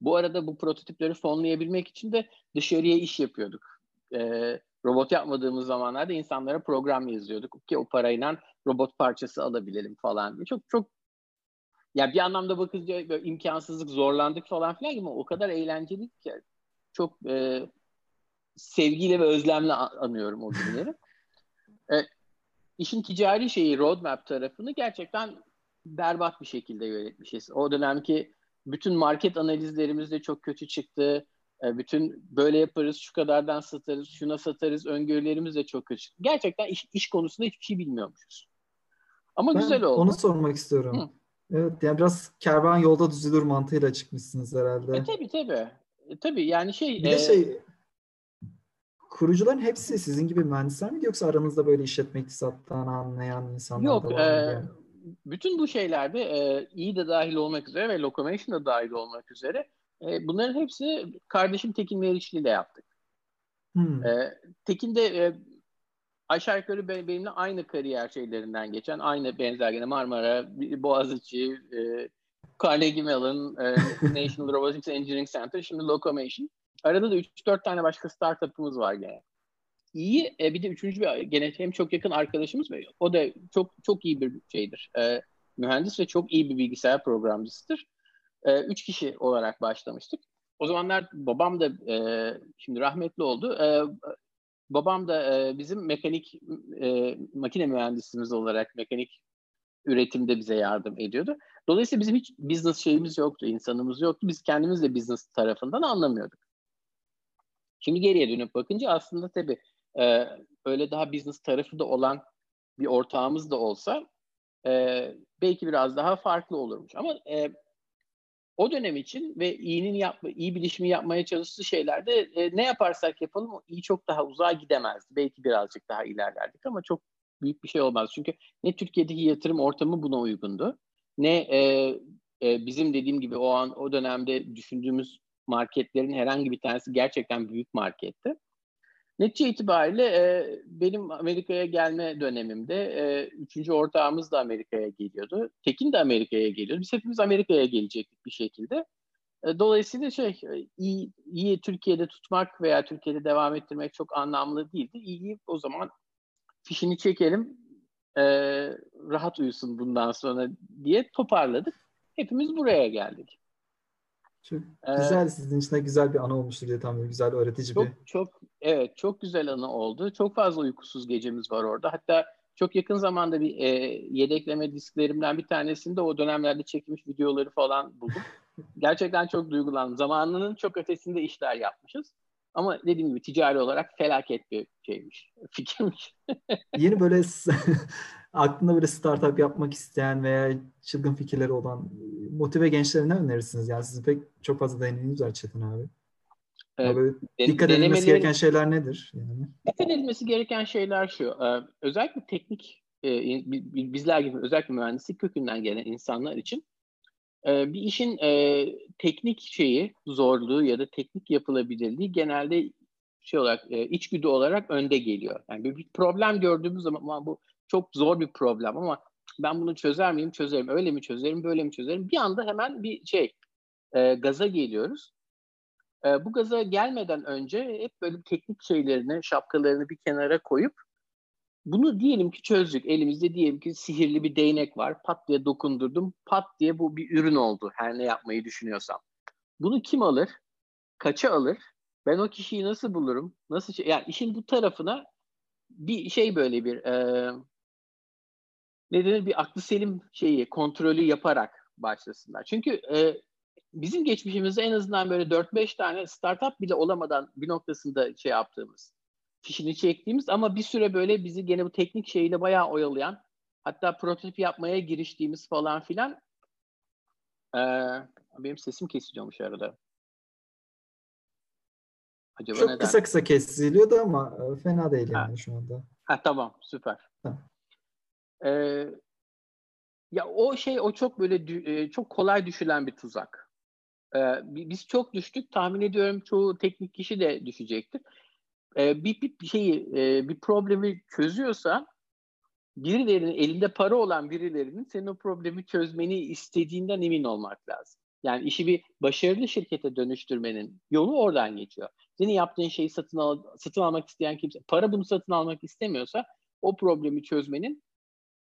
Bu arada bu prototipleri fonlayabilmek için de dışarıya iş yapıyorduk. Ee, robot yapmadığımız zamanlarda insanlara program yazıyorduk ki o parayla robot parçası alabilelim falan Çok çok ya bir anlamda bakınca böyle imkansızlık zorlandık falan filan ama o kadar eğlenceli ki çok e, sevgiyle ve özlemle anıyorum o günleri. E, işin ticari şeyi roadmap tarafını gerçekten berbat bir şekilde yönetmişiz. O dönemki bütün market analizlerimiz de çok kötü çıktı. E, bütün böyle yaparız, şu kadardan satarız, şuna satarız, öngörülerimiz de çok çıktı. Gerçekten iş, iş konusunda hiçbir şey bilmiyormuşuz. Ama ben güzel oldu. Onu sormak istiyorum. Hı. Evet, yani biraz kervan yolda düzülür mantığıyla çıkmışsınız herhalde. E, tabii tabii. E, tabii yani şey... Bir e, de şey, kurucuların hepsi sizin gibi mühendisler mi yoksa aranızda böyle işletme iktisattan anlayan insanlar Yok, da var mı? E, bütün bu şeylerde e, iyi de dahil olmak üzere ve Locomotion da dahil olmak üzere e, bunların hepsi kardeşim Tekin Meriçli ile yaptık. Hmm. E, Tekin de e, aşağı yukarı benimle aynı kariyer şeylerinden geçen, aynı benzer gene Marmara, Boğaziçi, e, Carnegie Mellon, e, National Robotics Engineering Center, şimdi Locomotion. Arada da 3-4 tane başka startup'ımız var gene. İyi e, bir de üçüncü bir gene hem çok yakın arkadaşımız ve o da çok çok iyi bir şeydir. E, mühendis ve çok iyi bir bilgisayar programcısıdır. E, üç kişi olarak başlamıştık. O zamanlar babam da e, şimdi rahmetli oldu. E, babam da e, bizim mekanik e, makine mühendisimiz olarak mekanik üretimde bize yardım ediyordu. Dolayısıyla bizim hiç business şeyimiz yoktu, insanımız yoktu. Biz kendimiz de business tarafından anlamıyorduk. Şimdi geriye dönüp bakınca aslında tabii e, öyle daha business tarafı da olan bir ortağımız da olsa e, belki biraz daha farklı olurmuş. Ama e, o dönem için ve iyinin yapma, iyi bilişimi yapmaya çalıştığı şeylerde e, ne yaparsak yapalım o iyi çok daha uzağa gidemezdi. Belki birazcık daha ilerlerdik ama çok büyük bir şey olmaz. Çünkü ne Türkiye'deki yatırım ortamı buna uygundu. Ne e, e, bizim dediğim gibi o an o dönemde düşündüğümüz marketlerin herhangi bir tanesi gerçekten büyük marketti. Netice itibariyle e, benim Amerika'ya gelme dönemimde e, üçüncü ortağımız da Amerika'ya geliyordu. Tekin de Amerika'ya geliyordu. Biz hepimiz Amerika'ya gelecektik bir şekilde. E, dolayısıyla şey e, iyi, iyi Türkiye'de tutmak veya Türkiye'de devam ettirmek çok anlamlı değildi. İyi o zaman fişini çekelim e, rahat uyusun bundan sonra diye toparladık. Hepimiz buraya geldik. Çok ee, güzel, sizin için de güzel bir anı olmuştur diye tahmin Güzel, öğretici çok, bir. Çok, evet, çok güzel anı oldu. Çok fazla uykusuz gecemiz var orada. Hatta çok yakın zamanda bir e, yedekleme disklerimden bir tanesinde o dönemlerde çekilmiş videoları falan buldum. Gerçekten çok duygulandım. Zamanının çok ötesinde işler yapmışız. Ama dediğim gibi ticari olarak felaket bir şeymiş, fikirmiş. Yeni böyle aklında böyle startup yapmak isteyen veya çılgın fikirleri olan motive gençlere ne önerirsiniz? Yani sizin pek çok fazla deneyiminiz var Çetin abi. Böyle dikkat edilmesi gereken şeyler nedir? Yani? Dikkat edilmesi gereken şeyler şu. E, özellikle teknik e, bizler gibi özellikle mühendislik kökünden gelen insanlar için e, bir işin teknik şeyi, zorluğu ya da teknik yapılabilirliği genelde şey olarak içgüdü olarak önde geliyor. Yani bir problem gördüğümüz zaman bu çok zor bir problem ama ben bunu çözer miyim? Çözerim. Öyle mi çözerim? Böyle mi çözerim? Bir anda hemen bir şey gaza geliyoruz e, bu gaza gelmeden önce hep böyle teknik şeylerini, şapkalarını bir kenara koyup bunu diyelim ki çözdük. Elimizde diyelim ki sihirli bir değnek var. Pat diye dokundurdum. Pat diye bu bir ürün oldu. Her ne yapmayı düşünüyorsam. Bunu kim alır? Kaça alır? Ben o kişiyi nasıl bulurum? Nasıl şey? Yani işin bu tarafına bir şey böyle bir e, ne denir bir aklı selim şeyi kontrolü yaparak başlasınlar. Çünkü e, bizim geçmişimizde en azından böyle 4-5 tane startup bile olamadan bir noktasında şey yaptığımız, fişini çektiğimiz ama bir süre böyle bizi gene bu teknik şeyle bayağı oyalayan, hatta prototip yapmaya giriştiğimiz falan filan ee, benim sesim kesiliyormuş arada. Acaba Çok neden? kısa kısa kesiliyordu ama e, fena değil yani ha. şu anda. Ha tamam süper. Ha. Ee, ya o şey o çok böyle e, çok kolay düşülen bir tuzak. Ee, biz çok düştük. Tahmin ediyorum çoğu teknik kişi de düşecektir. Ee, bir, bir şeyi, e, bir problemi çözüyorsa birilerinin elinde para olan birilerinin senin o problemi çözmeni istediğinden emin olmak lazım. Yani işi bir başarılı şirkete dönüştürmenin yolu oradan geçiyor. Senin yaptığın şeyi satın, al, satın almak isteyen kimse, para bunu satın almak istemiyorsa o problemi çözmenin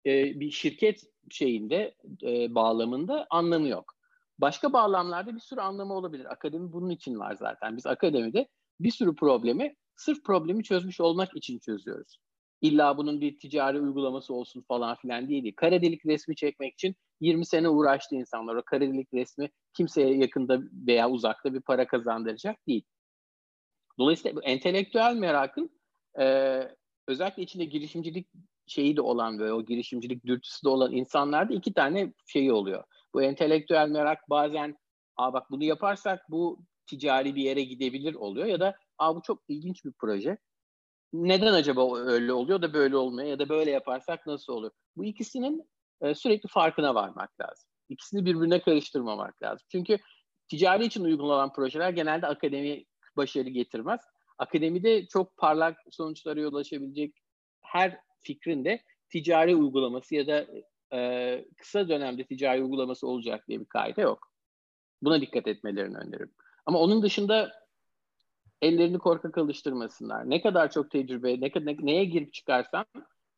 e, bir şirket şeyinde, e, bağlamında anlamı yok. Başka bağlamlarda bir sürü anlamı olabilir. Akademi bunun için var zaten. Biz akademide bir sürü problemi sırf problemi çözmüş olmak için çözüyoruz. İlla bunun bir ticari uygulaması olsun falan filan diye değil. Kara delik resmi çekmek için 20 sene uğraştı insanlar. O kara delik resmi kimseye yakında veya uzakta bir para kazandıracak değil. Dolayısıyla entelektüel merakın e, özellikle içinde girişimcilik şeyi de olan ve o girişimcilik dürtüsü de olan insanlarda iki tane şeyi oluyor. Bu entelektüel merak bazen Aa bak bunu yaparsak bu ticari bir yere gidebilir oluyor ya da Aa bu çok ilginç bir proje. Neden acaba öyle oluyor da böyle olmuyor ya da böyle yaparsak nasıl olur? Bu ikisinin e, sürekli farkına varmak lazım. İkisini birbirine karıştırmamak lazım. Çünkü ticari için uygulanan projeler genelde akademi başarı getirmez. Akademide çok parlak sonuçlara ulaşabilecek her fikrin de ticari uygulaması ya da e, kısa dönemde ticari uygulaması olacak diye bir kaide yok. Buna dikkat etmelerini öneririm. Ama onun dışında ellerini korkak alıştırmasınlar. Ne kadar çok tecrübe, ne, ne neye girip çıkarsan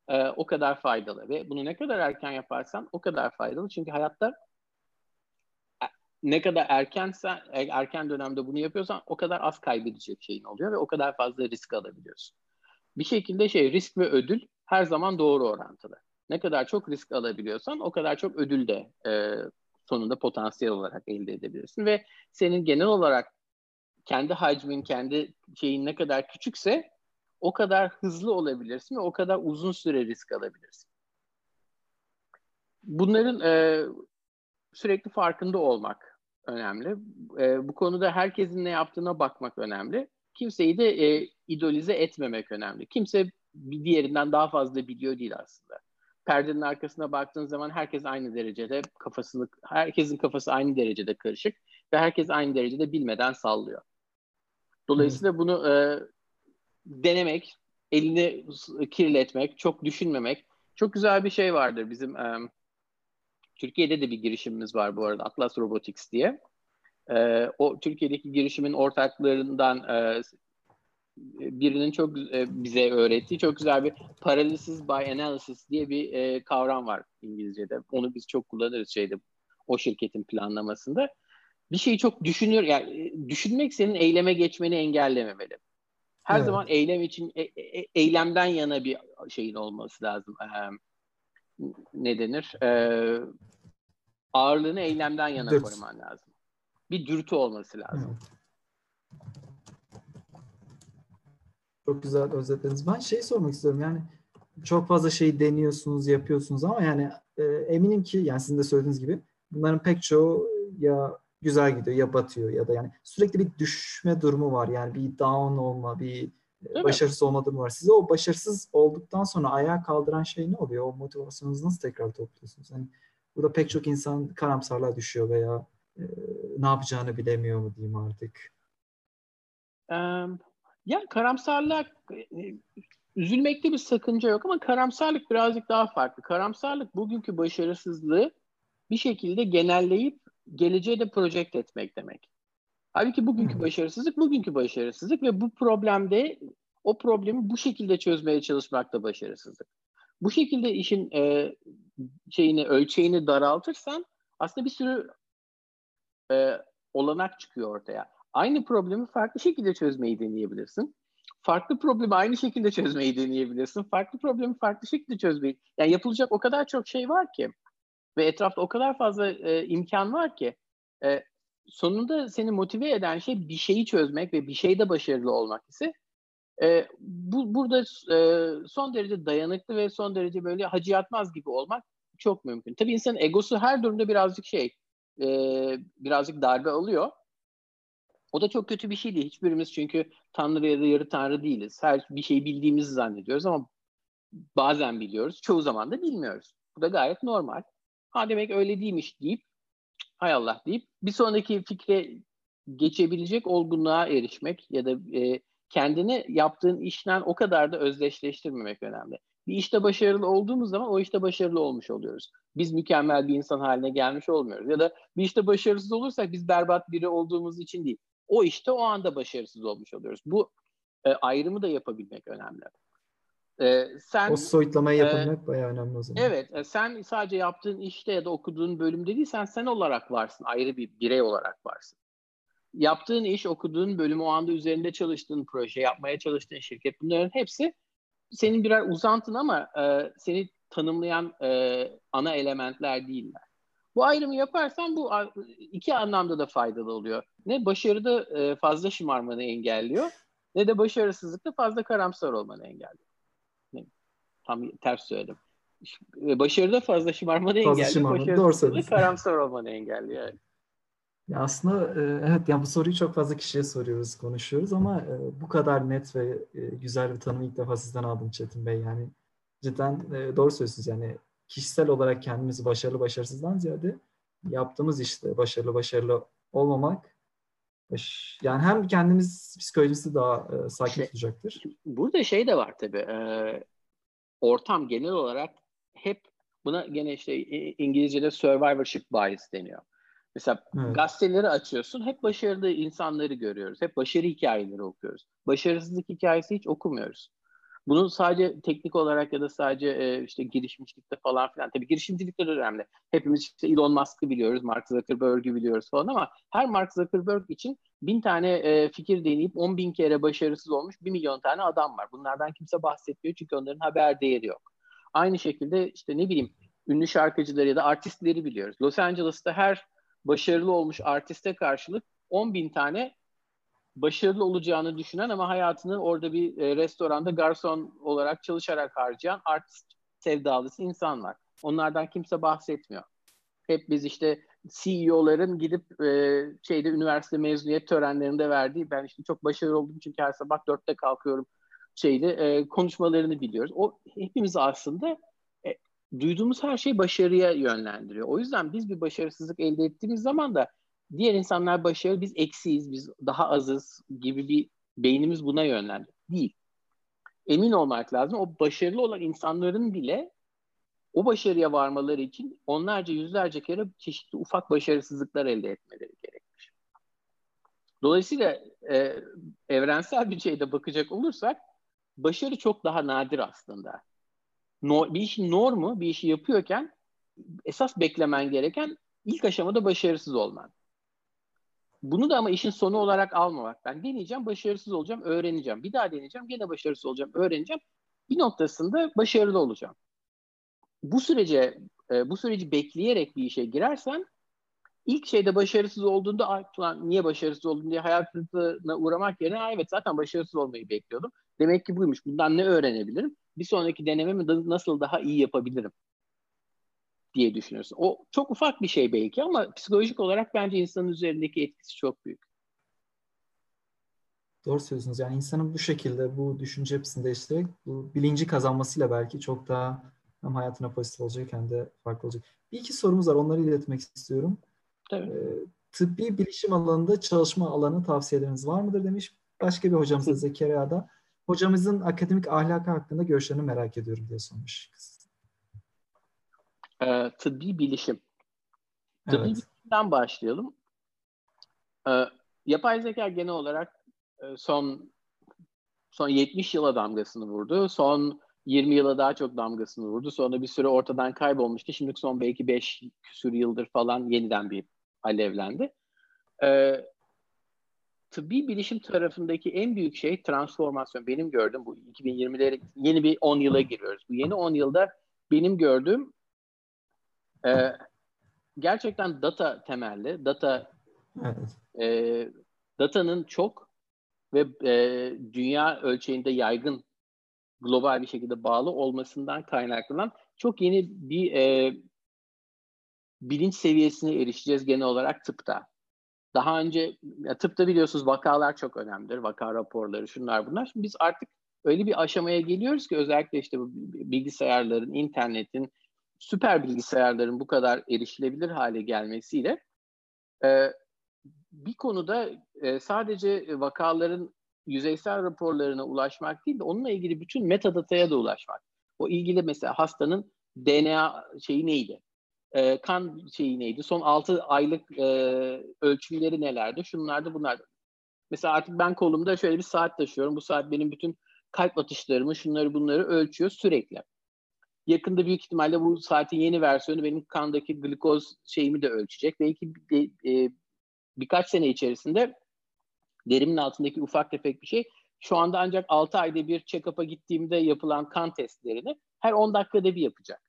e, o kadar faydalı. Ve bunu ne kadar erken yaparsan o kadar faydalı. Çünkü hayatta e, ne kadar erkensen, e, erken dönemde bunu yapıyorsan o kadar az kaybedecek şeyin oluyor ve o kadar fazla risk alabiliyorsun. Bir şekilde şey risk ve ödül her zaman doğru orantılı. Ne kadar çok risk alabiliyorsan o kadar çok ödül de e, sonunda potansiyel olarak elde edebilirsin ve senin genel olarak kendi hacmin, kendi şeyin ne kadar küçükse o kadar hızlı olabilirsin ve o kadar uzun süre risk alabilirsin. Bunların e, sürekli farkında olmak önemli. E, bu konuda herkesin ne yaptığına bakmak önemli. Kimseyi de e, idolize etmemek önemli. Kimse bir diğerinden daha fazla biliyor değil aslında perdenin arkasına baktığın zaman herkes aynı derecede kafasını, herkesin kafası aynı derecede karışık ve herkes aynı derecede bilmeden sallıyor. Dolayısıyla hmm. bunu e, denemek, elini kirletmek, çok düşünmemek çok güzel bir şey vardır bizim e, Türkiye'de de bir girişimimiz var bu arada Atlas Robotics diye. E, o Türkiye'deki girişimin ortaklarından e, birinin çok e, bize öğrettiği çok güzel bir paralysis by analysis diye bir e, kavram var İngilizce'de. Onu biz çok kullanırız şeyde o şirketin planlamasında. Bir şeyi çok düşünür yani e, düşünmek senin eyleme geçmeni engellememeli. Her evet. zaman eylem için e, e, eylemden yana bir şeyin olması lazım. E, ne denir? E, ağırlığını eylemden yana Dürt. koruman lazım. Bir dürtü olması lazım. Evet. Çok güzel özetlediniz. Ben şey sormak istiyorum yani çok fazla şey deniyorsunuz, yapıyorsunuz ama yani e, eminim ki yani sizin de söylediğiniz gibi bunların pek çoğu ya güzel gidiyor ya batıyor ya da yani sürekli bir düşme durumu var. Yani bir down olma, bir Değil başarısız mi? olma durumu var. Size o başarısız olduktan sonra ayağa kaldıran şey ne oluyor? O motivasyonunuzu nasıl tekrar topluyorsunuz? Yani burada pek çok insan karamsarlığa düşüyor veya e, ne yapacağını bilemiyor mu diyeyim artık. Um, ya karamsarlık e, üzülmekte bir sakınca yok ama karamsarlık birazcık daha farklı. Karamsarlık bugünkü başarısızlığı bir şekilde genelleyip geleceğe de project etmek demek. Halbuki bugünkü başarısızlık bugünkü başarısızlık ve bu problemde o problemi bu şekilde çözmeye çalışmak da başarısızlık. Bu şekilde işin e, şeyini ölçeğini daraltırsan aslında bir sürü e, olanak çıkıyor ortaya. Aynı problemi farklı şekilde çözmeyi deneyebilirsin. Farklı problemi aynı şekilde çözmeyi deneyebilirsin. Farklı problemi farklı şekilde çözmeyi. Yani yapılacak o kadar çok şey var ki ve etrafta o kadar fazla e, imkan var ki e, sonunda seni motive eden şey bir şeyi çözmek ve bir şeyde başarılı olmak ise e, bu burada e, son derece dayanıklı ve son derece böyle hacı yatmaz gibi olmak çok mümkün. Tabii insanın egosu her durumda birazcık şey e, birazcık darbe alıyor. O da çok kötü bir şey değil. Hiçbirimiz çünkü tanrı ya da yarı tanrı değiliz. Her bir şeyi bildiğimizi zannediyoruz ama bazen biliyoruz. Çoğu zaman da bilmiyoruz. Bu da gayet normal. Ha demek öyle değilmiş deyip hay Allah deyip bir sonraki fikre geçebilecek olgunluğa erişmek ya da e, kendini yaptığın işten o kadar da özdeşleştirmemek önemli. Bir işte başarılı olduğumuz zaman o işte başarılı olmuş oluyoruz. Biz mükemmel bir insan haline gelmiş olmuyoruz. Ya da bir işte başarısız olursak biz berbat biri olduğumuz için değil. O işte o anda başarısız olmuş oluyoruz. Bu e, ayrımı da yapabilmek önemli. E, sen O soyutlamayı e, yapabilmek e, bayağı önemli o zaman. Evet. E, sen sadece yaptığın işte ya da okuduğun bölümde değil sen sen olarak varsın. Ayrı bir birey olarak varsın. Yaptığın iş, okuduğun bölüm, o anda üzerinde çalıştığın proje, yapmaya çalıştığın şirket bunların hepsi senin birer uzantın ama e, seni tanımlayan e, ana elementler değiller. Bu ayrımı yaparsan bu iki anlamda da faydalı oluyor. Ne başarıda e, fazla şımarmanı engelliyor ne de başarısızlıkta fazla karamsar olmanı engelliyor. Tam ters söyledim. E, başarıda fazla şımarmanı fazla engelliyor, başarısızlıkta karamsar olmanı engelliyor. Yani. Ya aslında e, evet yani bu soruyu çok fazla kişiye soruyoruz, konuşuyoruz ama bu kadar net ve güzel bir tanımı ilk defa sizden aldım Çetin Bey. Yani cidden doğru söylüyorsunuz yani kişisel olarak kendimizi başarılı başarısızdan ziyade yaptığımız işte başarılı başarılı olmamak yani hem kendimiz psikolojisi daha e, sakin şey, tutacaktır. Burada şey de var tabii. E, ortam genel olarak hep buna gene işte İngilizce'de survivorship bias deniyor. Mesela evet. gazeteleri açıyorsun, hep başarılı insanları görüyoruz. Hep başarı hikayeleri okuyoruz. Başarısızlık hikayesi hiç okumuyoruz. Bunu sadece teknik olarak ya da sadece e, işte girişimcilikte falan filan. Tabii girişimcilikte de önemli. Hepimiz işte Elon Musk'ı biliyoruz, Mark Zuckerberg'ü biliyoruz falan ama her Mark Zuckerberg için bin tane e, fikir deneyip on bin kere başarısız olmuş bir milyon tane adam var. Bunlardan kimse bahsetmiyor çünkü onların haber değeri yok. Aynı şekilde işte ne bileyim ünlü şarkıcıları ya da artistleri biliyoruz. Los Angeles'ta her başarılı olmuş artiste karşılık 10 bin tane başarılı olacağını düşünen ama hayatını orada bir e, restoranda garson olarak çalışarak harcayan artist sevdalısı insan var. Onlardan kimse bahsetmiyor. Hep biz işte CEO'ların gidip e, şeyde üniversite mezuniyet törenlerinde verdiği ben işte çok başarılı oldum çünkü her sabah dörtte kalkıyorum şeyde e, konuşmalarını biliyoruz. O hepimiz aslında e, duyduğumuz her şey başarıya yönlendiriyor. O yüzden biz bir başarısızlık elde ettiğimiz zaman da diğer insanlar başarılı, biz eksiyiz, biz daha azız gibi bir beynimiz buna yönlendi. Değil. Emin olmak lazım. O başarılı olan insanların bile o başarıya varmaları için onlarca yüzlerce kere çeşitli ufak başarısızlıklar elde etmeleri gerekir. Dolayısıyla e, evrensel bir şeyde bakacak olursak başarı çok daha nadir aslında. No, bir işin normu, bir işi yapıyorken esas beklemen gereken ilk aşamada başarısız olman. Bunu da ama işin sonu olarak almamak. Ben deneyeceğim, başarısız olacağım, öğreneceğim. Bir daha deneyeceğim, gene başarısız olacağım, öğreneceğim. Bir noktasında başarılı olacağım. Bu sürece, e, bu süreci bekleyerek bir işe girersen ilk şeyde başarısız olduğunda ay falan niye başarısız oldum diye hayal kırıklığına uğramak yerine ay evet zaten başarısız olmayı bekliyordum. Demek ki buymuş. Bundan ne öğrenebilirim? Bir sonraki denememi nasıl daha iyi yapabilirim? Diye düşünürsün. O çok ufak bir şey belki ama psikolojik olarak bence insanın üzerindeki etkisi çok büyük. Doğru söylüyorsunuz. Yani insanın bu şekilde bu düşünce yapısını değiştirerek bu bilinci kazanmasıyla belki çok daha hem hayatına pozitif olacak hem de farklı olacak. Bir iki sorumuz var. Onları iletmek istiyorum. Tabii. Ee, tıbbi bilişim alanında çalışma alanı tavsiyeleriniz var mıdır demiş. Başka bir hocamız da Zekeriya'da. Hocamızın akademik ahlakı hakkında görüşlerini merak ediyorum diye sormuş. Ee, tıbbi bilişim. Tıbbi evet. bilişimden başlayalım. Ee, yapay zeka genel olarak e, son son 70 yıla damgasını vurdu. Son 20 yıla daha çok damgasını vurdu. Sonra bir süre ortadan kaybolmuştu. Şimdi son belki 5 küsür yıldır falan yeniden bir alevlendi. Ee, tıbbi bilişim tarafındaki en büyük şey transformasyon. Benim gördüğüm bu 2020'leri yeni bir 10 yıla giriyoruz. Bu yeni 10 yılda benim gördüğüm e, gerçekten data temelli, data evet. e, datanın çok ve e, dünya ölçeğinde yaygın global bir şekilde bağlı olmasından kaynaklanan çok yeni bir e, bilinç seviyesine erişeceğiz genel olarak tıpta. Daha önce ya tıpta biliyorsunuz vakalar çok önemlidir. Vaka raporları şunlar bunlar. Şimdi biz artık öyle bir aşamaya geliyoruz ki özellikle işte bu bilgisayarların, internetin, süper bilgisayarların bu kadar erişilebilir hale gelmesiyle e, bir konuda e, sadece vakaların yüzeysel raporlarına ulaşmak değil de onunla ilgili bütün metadataya da ulaşmak. O ilgili mesela hastanın DNA şeyi neydi? E, kan şeyi neydi? Son 6 aylık e, ölçümleri nelerdi? Şunlardı bunlardı. Mesela artık ben kolumda şöyle bir saat taşıyorum. Bu saat benim bütün kalp atışlarımı, şunları bunları ölçüyor sürekli. Yakında büyük ihtimalle bu saatin yeni versiyonu benim kandaki glikoz şeyimi de ölçecek. Belki e, birkaç sene içerisinde derimin altındaki ufak tefek bir şey. Şu anda ancak 6 ayda bir check-up'a gittiğimde yapılan kan testlerini her 10 dakikada bir yapacak.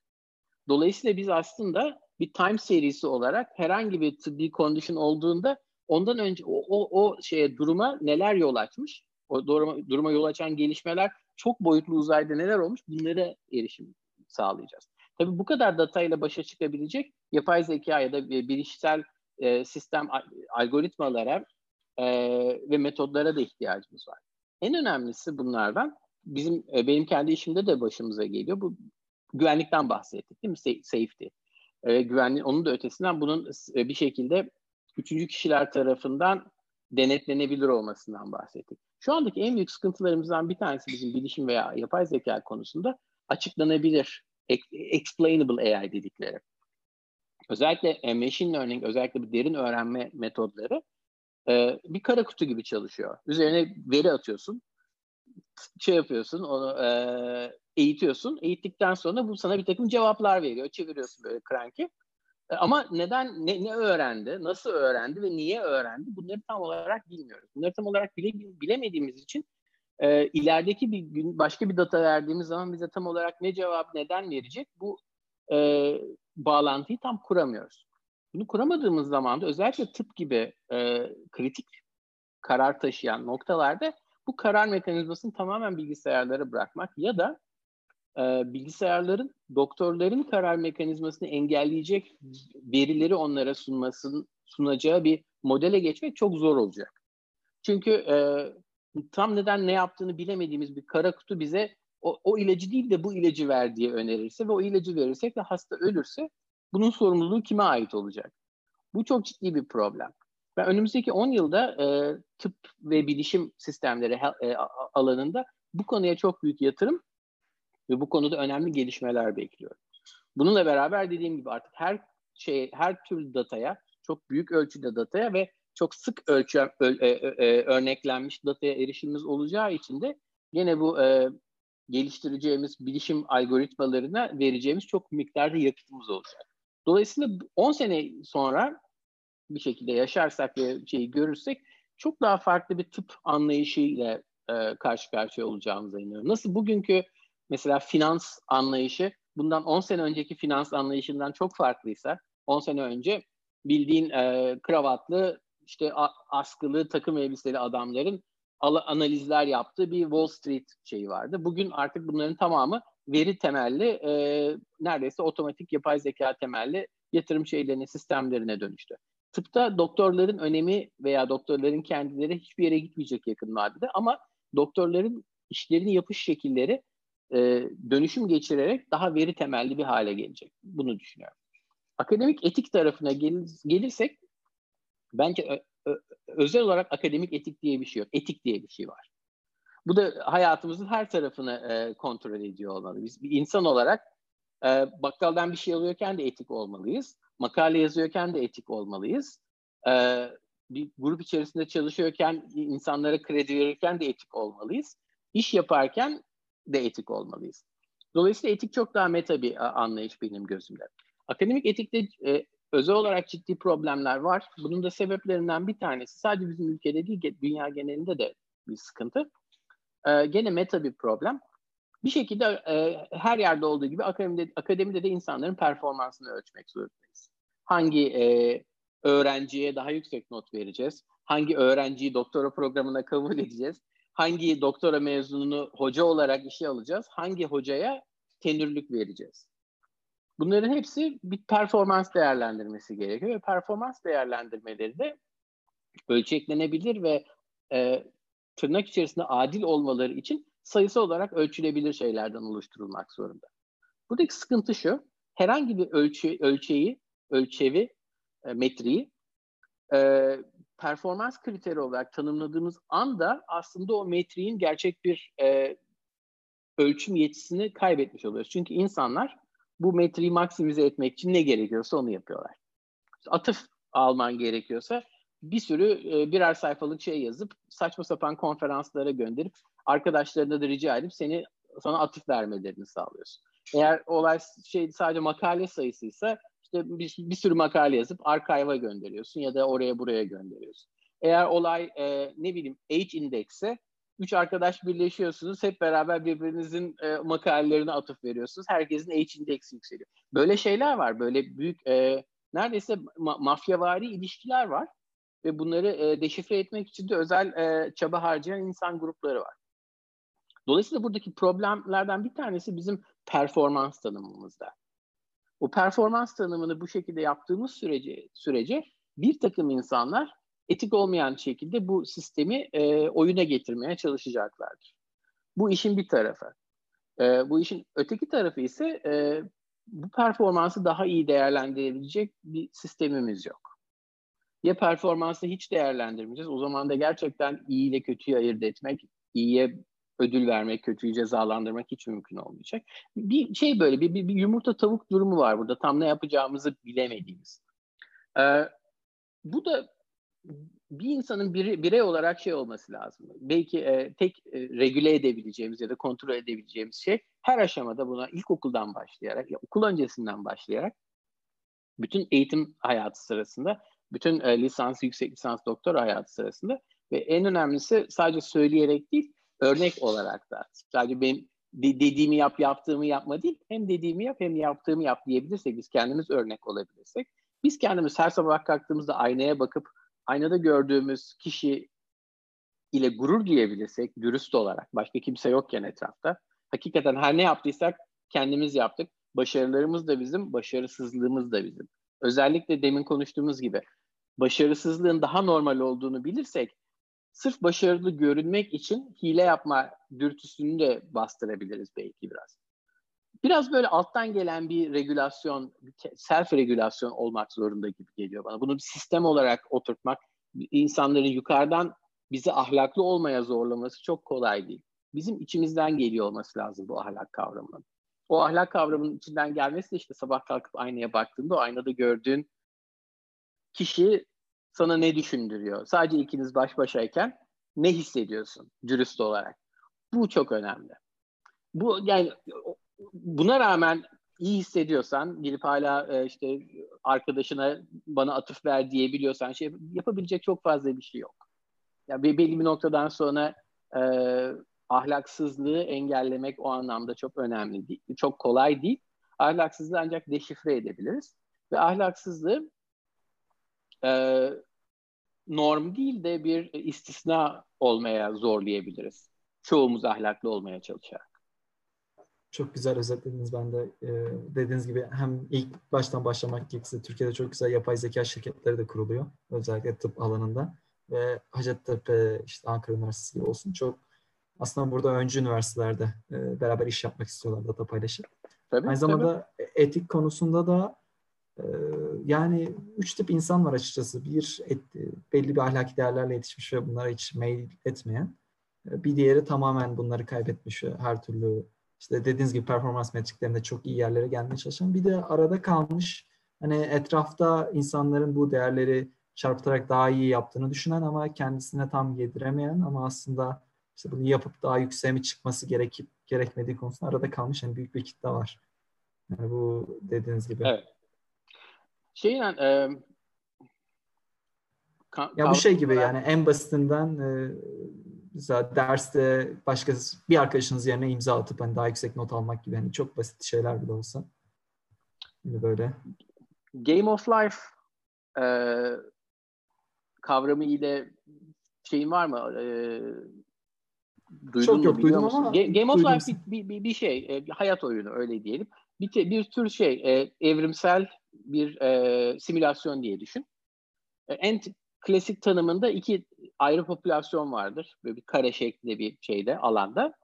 Dolayısıyla biz aslında bir time serisi olarak herhangi bir tıbbi condition olduğunda ondan önce o, o, o şeye duruma neler yol açmış, o duruma, duruma yol açan gelişmeler çok boyutlu uzayda neler olmuş bunlara erişim sağlayacağız. Tabii bu kadar datayla başa çıkabilecek yapay zeka ya da bilişsel e, sistem algoritmalara e, ve metodlara da ihtiyacımız var. En önemlisi bunlardan bizim e, benim kendi işimde de başımıza geliyor. Bu güvenlikten bahsettik değil mi? Safety. E, güvenli onun da ötesinden bunun e, bir şekilde üçüncü kişiler tarafından denetlenebilir olmasından bahsettik. Şu andaki en büyük sıkıntılarımızdan bir tanesi bizim bilişim veya yapay zeka konusunda açıklanabilir, explainable AI dedikleri. Özellikle e, machine learning, özellikle bir derin öğrenme metodları e, bir kara kutu gibi çalışıyor. Üzerine veri atıyorsun, şey yapıyorsun, onu e, eğitiyorsun. Eğittikten sonra bu sana bir takım cevaplar veriyor. Çeviriyorsun böyle crank'i. Ama neden, ne, ne öğrendi, nasıl öğrendi ve niye öğrendi bunları tam olarak bilmiyoruz. Bunları tam olarak bile, bilemediğimiz için e, ilerideki bir gün başka bir data verdiğimiz zaman bize tam olarak ne cevap neden verecek bu e, bağlantıyı tam kuramıyoruz. Bunu kuramadığımız zaman da özellikle tıp gibi e, kritik karar taşıyan noktalarda bu karar mekanizmasını tamamen bilgisayarlara bırakmak ya da e, bilgisayarların doktorların karar mekanizmasını engelleyecek verileri onlara sunmasın sunacağı bir modele geçmek çok zor olacak. Çünkü e, tam neden ne yaptığını bilemediğimiz bir kara kutu bize o, o ilacı değil de bu ilacı ver diye önerirse ve o ilacı verirsek de hasta ölürse bunun sorumluluğu kime ait olacak? Bu çok ciddi bir problem. Ben önümüzdeki 10 yılda e, tıp ve bilişim sistemleri e, alanında bu konuya çok büyük yatırım ve bu konuda önemli gelişmeler bekliyorum. Bununla beraber dediğim gibi artık her şey, her türlü dataya, çok büyük ölçüde dataya ve çok sık ölçem, ö, e, e, örneklenmiş dataya erişimimiz olacağı için de yine bu e, geliştireceğimiz bilişim algoritmalarına vereceğimiz çok miktarda yakıtımız olacak. Dolayısıyla 10 sene sonra bir şekilde yaşarsak ve şeyi görürsek çok daha farklı bir tıp anlayışıyla e, karşı karşıya olacağımıza inanıyorum. Nasıl bugünkü mesela finans anlayışı bundan 10 sene önceki finans anlayışından çok farklıysa 10 sene önce bildiğin e, kravatlı işte askılı takım elbiseli adamların analizler yaptığı bir Wall Street şeyi vardı. Bugün artık bunların tamamı veri temelli e, neredeyse otomatik yapay zeka temelli yatırım şeylerine, sistemlerine dönüştü. Tıpta doktorların önemi veya doktorların kendileri hiçbir yere gitmeyecek yakın vadede ama doktorların işlerini yapış şekilleri e, dönüşüm geçirerek daha veri temelli bir hale gelecek. Bunu düşünüyorum. Akademik etik tarafına gel, gelirsek bence özel olarak akademik etik diye bir şey yok. Etik diye bir şey var. Bu da hayatımızın her tarafını e, kontrol ediyor olmalı. Biz bir insan olarak e, bakkaldan bir şey alıyorken de etik olmalıyız. Makale yazıyorken de etik olmalıyız. E, bir grup içerisinde çalışıyorken, insanlara kredi verirken de etik olmalıyız. İş yaparken de etik olmalıyız. Dolayısıyla etik çok daha meta bir anlayış benim gözümde. Akademik etikte e, özel olarak ciddi problemler var. Bunun da sebeplerinden bir tanesi sadece bizim ülkede değil, dünya genelinde de bir sıkıntı. E, gene meta bir problem. Bir şekilde e, her yerde olduğu gibi akademide, akademide de insanların performansını ölçmek zorundayız. Hangi e, öğrenciye daha yüksek not vereceğiz? Hangi öğrenciyi doktora programına kabul edeceğiz? Hangi doktora mezununu hoca olarak işe alacağız? Hangi hocaya tenürlük vereceğiz? Bunların hepsi bir performans değerlendirmesi gerekiyor ve performans değerlendirmeleri de ölçeklenebilir ve e, tırnak içerisinde adil olmaları için sayısı olarak ölçülebilir şeylerden oluşturulmak zorunda. Buradaki sıkıntı şu, herhangi bir ölçü, ölçeği, ölçevi, e, metriği e, performans kriteri olarak tanımladığımız anda aslında o metriğin gerçek bir e, ölçüm yetisini kaybetmiş oluyoruz. Çünkü insanlar bu metriği maksimize etmek için ne gerekiyorsa onu yapıyorlar. Atıf alman gerekiyorsa bir sürü e, birer sayfalık şey yazıp saçma sapan konferanslara gönderip arkadaşlarına da rica edip seni sana atıf vermelerini sağlıyorsun. Eğer olay şey sadece makale sayısıysa işte bir, bir sürü makale yazıp archive'a gönderiyorsun ya da oraya buraya gönderiyorsun. Eğer olay e, ne bileyim H indekse üç arkadaş birleşiyorsunuz. Hep beraber birbirinizin e, makalelerine atıf veriyorsunuz. Herkesin H indeksi yükseliyor. Böyle şeyler var. Böyle büyük e, neredeyse ma- mafyavari ilişkiler var. Ve bunları e, deşifre etmek için de özel e, çaba harcayan insan grupları var. Dolayısıyla buradaki problemlerden bir tanesi bizim performans tanımımızda. O performans tanımını bu şekilde yaptığımız sürece, sürece bir takım insanlar etik olmayan şekilde bu sistemi e, oyuna getirmeye çalışacaklardır. Bu işin bir tarafı. E, bu işin öteki tarafı ise e, bu performansı daha iyi değerlendirebilecek bir sistemimiz yok. Ya performansı hiç değerlendirmeyeceğiz. O zaman da gerçekten iyi ile kötüyü ayırt etmek, iyiye ödül vermek, kötüyü cezalandırmak hiç mümkün olmayacak. Bir şey böyle bir, bir, bir yumurta tavuk durumu var burada. Tam ne yapacağımızı bilemediğimiz. Ee, bu da bir insanın bire, birey olarak şey olması lazım. Belki e, tek e, regüle edebileceğimiz ya da kontrol edebileceğimiz şey her aşamada buna ilkokuldan başlayarak, ya okul öncesinden başlayarak bütün eğitim hayatı sırasında, bütün e, lisans, yüksek lisans, doktor hayatı sırasında ve en önemlisi sadece söyleyerek değil, örnek olarak da sadece benim de, dediğimi yap, yaptığımı yapma değil, hem dediğimi yap hem yaptığımı yap diyebilirsek, biz kendimiz örnek olabilirsek, biz kendimiz her sabah kalktığımızda aynaya bakıp aynada gördüğümüz kişi ile gurur duyabilirsek, dürüst olarak, başka kimse yokken etrafta, hakikaten her ne yaptıysak kendimiz yaptık. Başarılarımız da bizim, başarısızlığımız da bizim. Özellikle demin konuştuğumuz gibi başarısızlığın daha normal olduğunu bilirsek sırf başarılı görünmek için hile yapma dürtüsünü de bastırabiliriz belki biraz. Biraz böyle alttan gelen bir regülasyon, self regülasyon olmak zorunda gibi geliyor bana. Bunu bir sistem olarak oturtmak, insanların yukarıdan bizi ahlaklı olmaya zorlaması çok kolay değil. Bizim içimizden geliyor olması lazım bu ahlak kavramının. O ahlak kavramının içinden gelmesi de işte sabah kalkıp aynaya baktığında o aynada gördüğün kişi sana ne düşündürüyor? Sadece ikiniz baş başayken ne hissediyorsun dürüst olarak? Bu çok önemli. Bu yani buna rağmen iyi hissediyorsan gelip hala e, işte arkadaşına bana atıf ver diyebiliyorsan şey yapabilecek çok fazla bir şey yok. Ya yani belli bir noktadan sonra e, ahlaksızlığı engellemek o anlamda çok önemli değil. Çok kolay değil. Ahlaksızlığı ancak deşifre edebiliriz. Ve ahlaksızlığı e, norm değil de bir istisna olmaya zorlayabiliriz. Çoğumuz ahlaklı olmaya çalışarak. Çok güzel özetlediniz ben de. E, dediğiniz gibi hem ilk baştan başlamak gerekirse Türkiye'de çok güzel yapay zeka şirketleri de kuruluyor. Özellikle tıp alanında. Ve Hacettepe, işte Ankara Üniversitesi gibi olsun çok aslında burada öncü üniversitelerde e, beraber iş yapmak istiyorlar data paylaşıp. Tabii, Aynı zamanda tabii. etik konusunda da e, yani üç tip insan var açıkçası. Bir et, belli bir ahlaki değerlerle yetişmiş ve bunlara hiç mail etmeyen. E, bir diğeri tamamen bunları kaybetmiş her türlü işte dediğiniz gibi performans metriklerinde çok iyi yerlere gelmeye çalışan. Bir de arada kalmış hani etrafta insanların bu değerleri çarpıtarak daha iyi yaptığını düşünen ama kendisine tam yediremeyen ama aslında işte bunu yapıp daha yükseğe mi çıkması gerekip gerekmediği konusunda arada kalmış yani büyük bir kitle var. Yani bu dediğiniz gibi. Evet. Şeyle e, ya bu şey gibi yani en basitinden e, mesela derste başka bir arkadaşınız yerine imza atıp hani daha yüksek not almak gibi hani çok basit şeyler bile olsa. Şimdi böyle. Game of Life e, kavramı ile şeyin var mı? E, duydun Çok yok duydum musun? ama. Game, of Life bir, bir, bir şey, e, hayat oyunu öyle diyelim. Bir, bir tür şey, e, evrimsel bir e, simülasyon diye düşün. E, en klasik tanımında iki ayrı popülasyon vardır. Böyle bir kare şeklinde bir şeyde, alanda.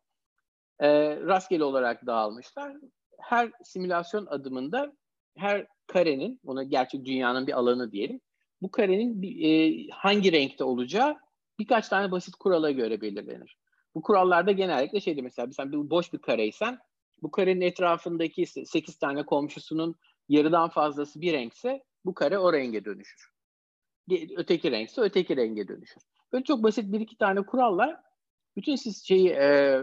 E, rastgele olarak dağılmışlar. Her simülasyon adımında her karenin, ona gerçek dünyanın bir alanı diyelim, bu karenin e, hangi renkte olacağı birkaç tane basit kurala göre belirlenir. Bu kurallarda genellikle şeydi mesela sen bir boş bir kareysen bu karenin etrafındaki 8 tane komşusunun yarıdan fazlası bir renkse bu kare o renge dönüşür. Öteki renkse öteki renge dönüşür. Böyle çok basit bir iki tane kurallar bütün siz şeyi e,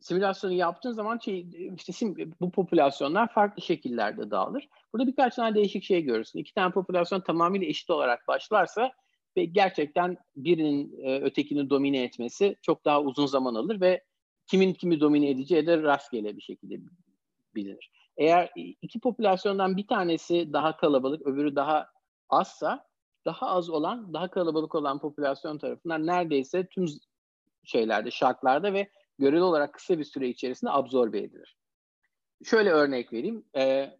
simülasyonu yaptığın zaman şey, işte sim, bu popülasyonlar farklı şekillerde dağılır. Burada birkaç tane değişik şey görürsün. İki tane popülasyon tamamıyla eşit olarak başlarsa ve gerçekten birinin e, ötekini domine etmesi çok daha uzun zaman alır ve kimin kimi domine edeceği de rastgele bir şekilde bilinir. Eğer iki popülasyondan bir tanesi daha kalabalık, öbürü daha azsa, daha az olan, daha kalabalık olan popülasyon tarafından neredeyse tüm şeylerde, şartlarda ve göreli olarak kısa bir süre içerisinde absorbe edilir. Şöyle örnek vereyim. E,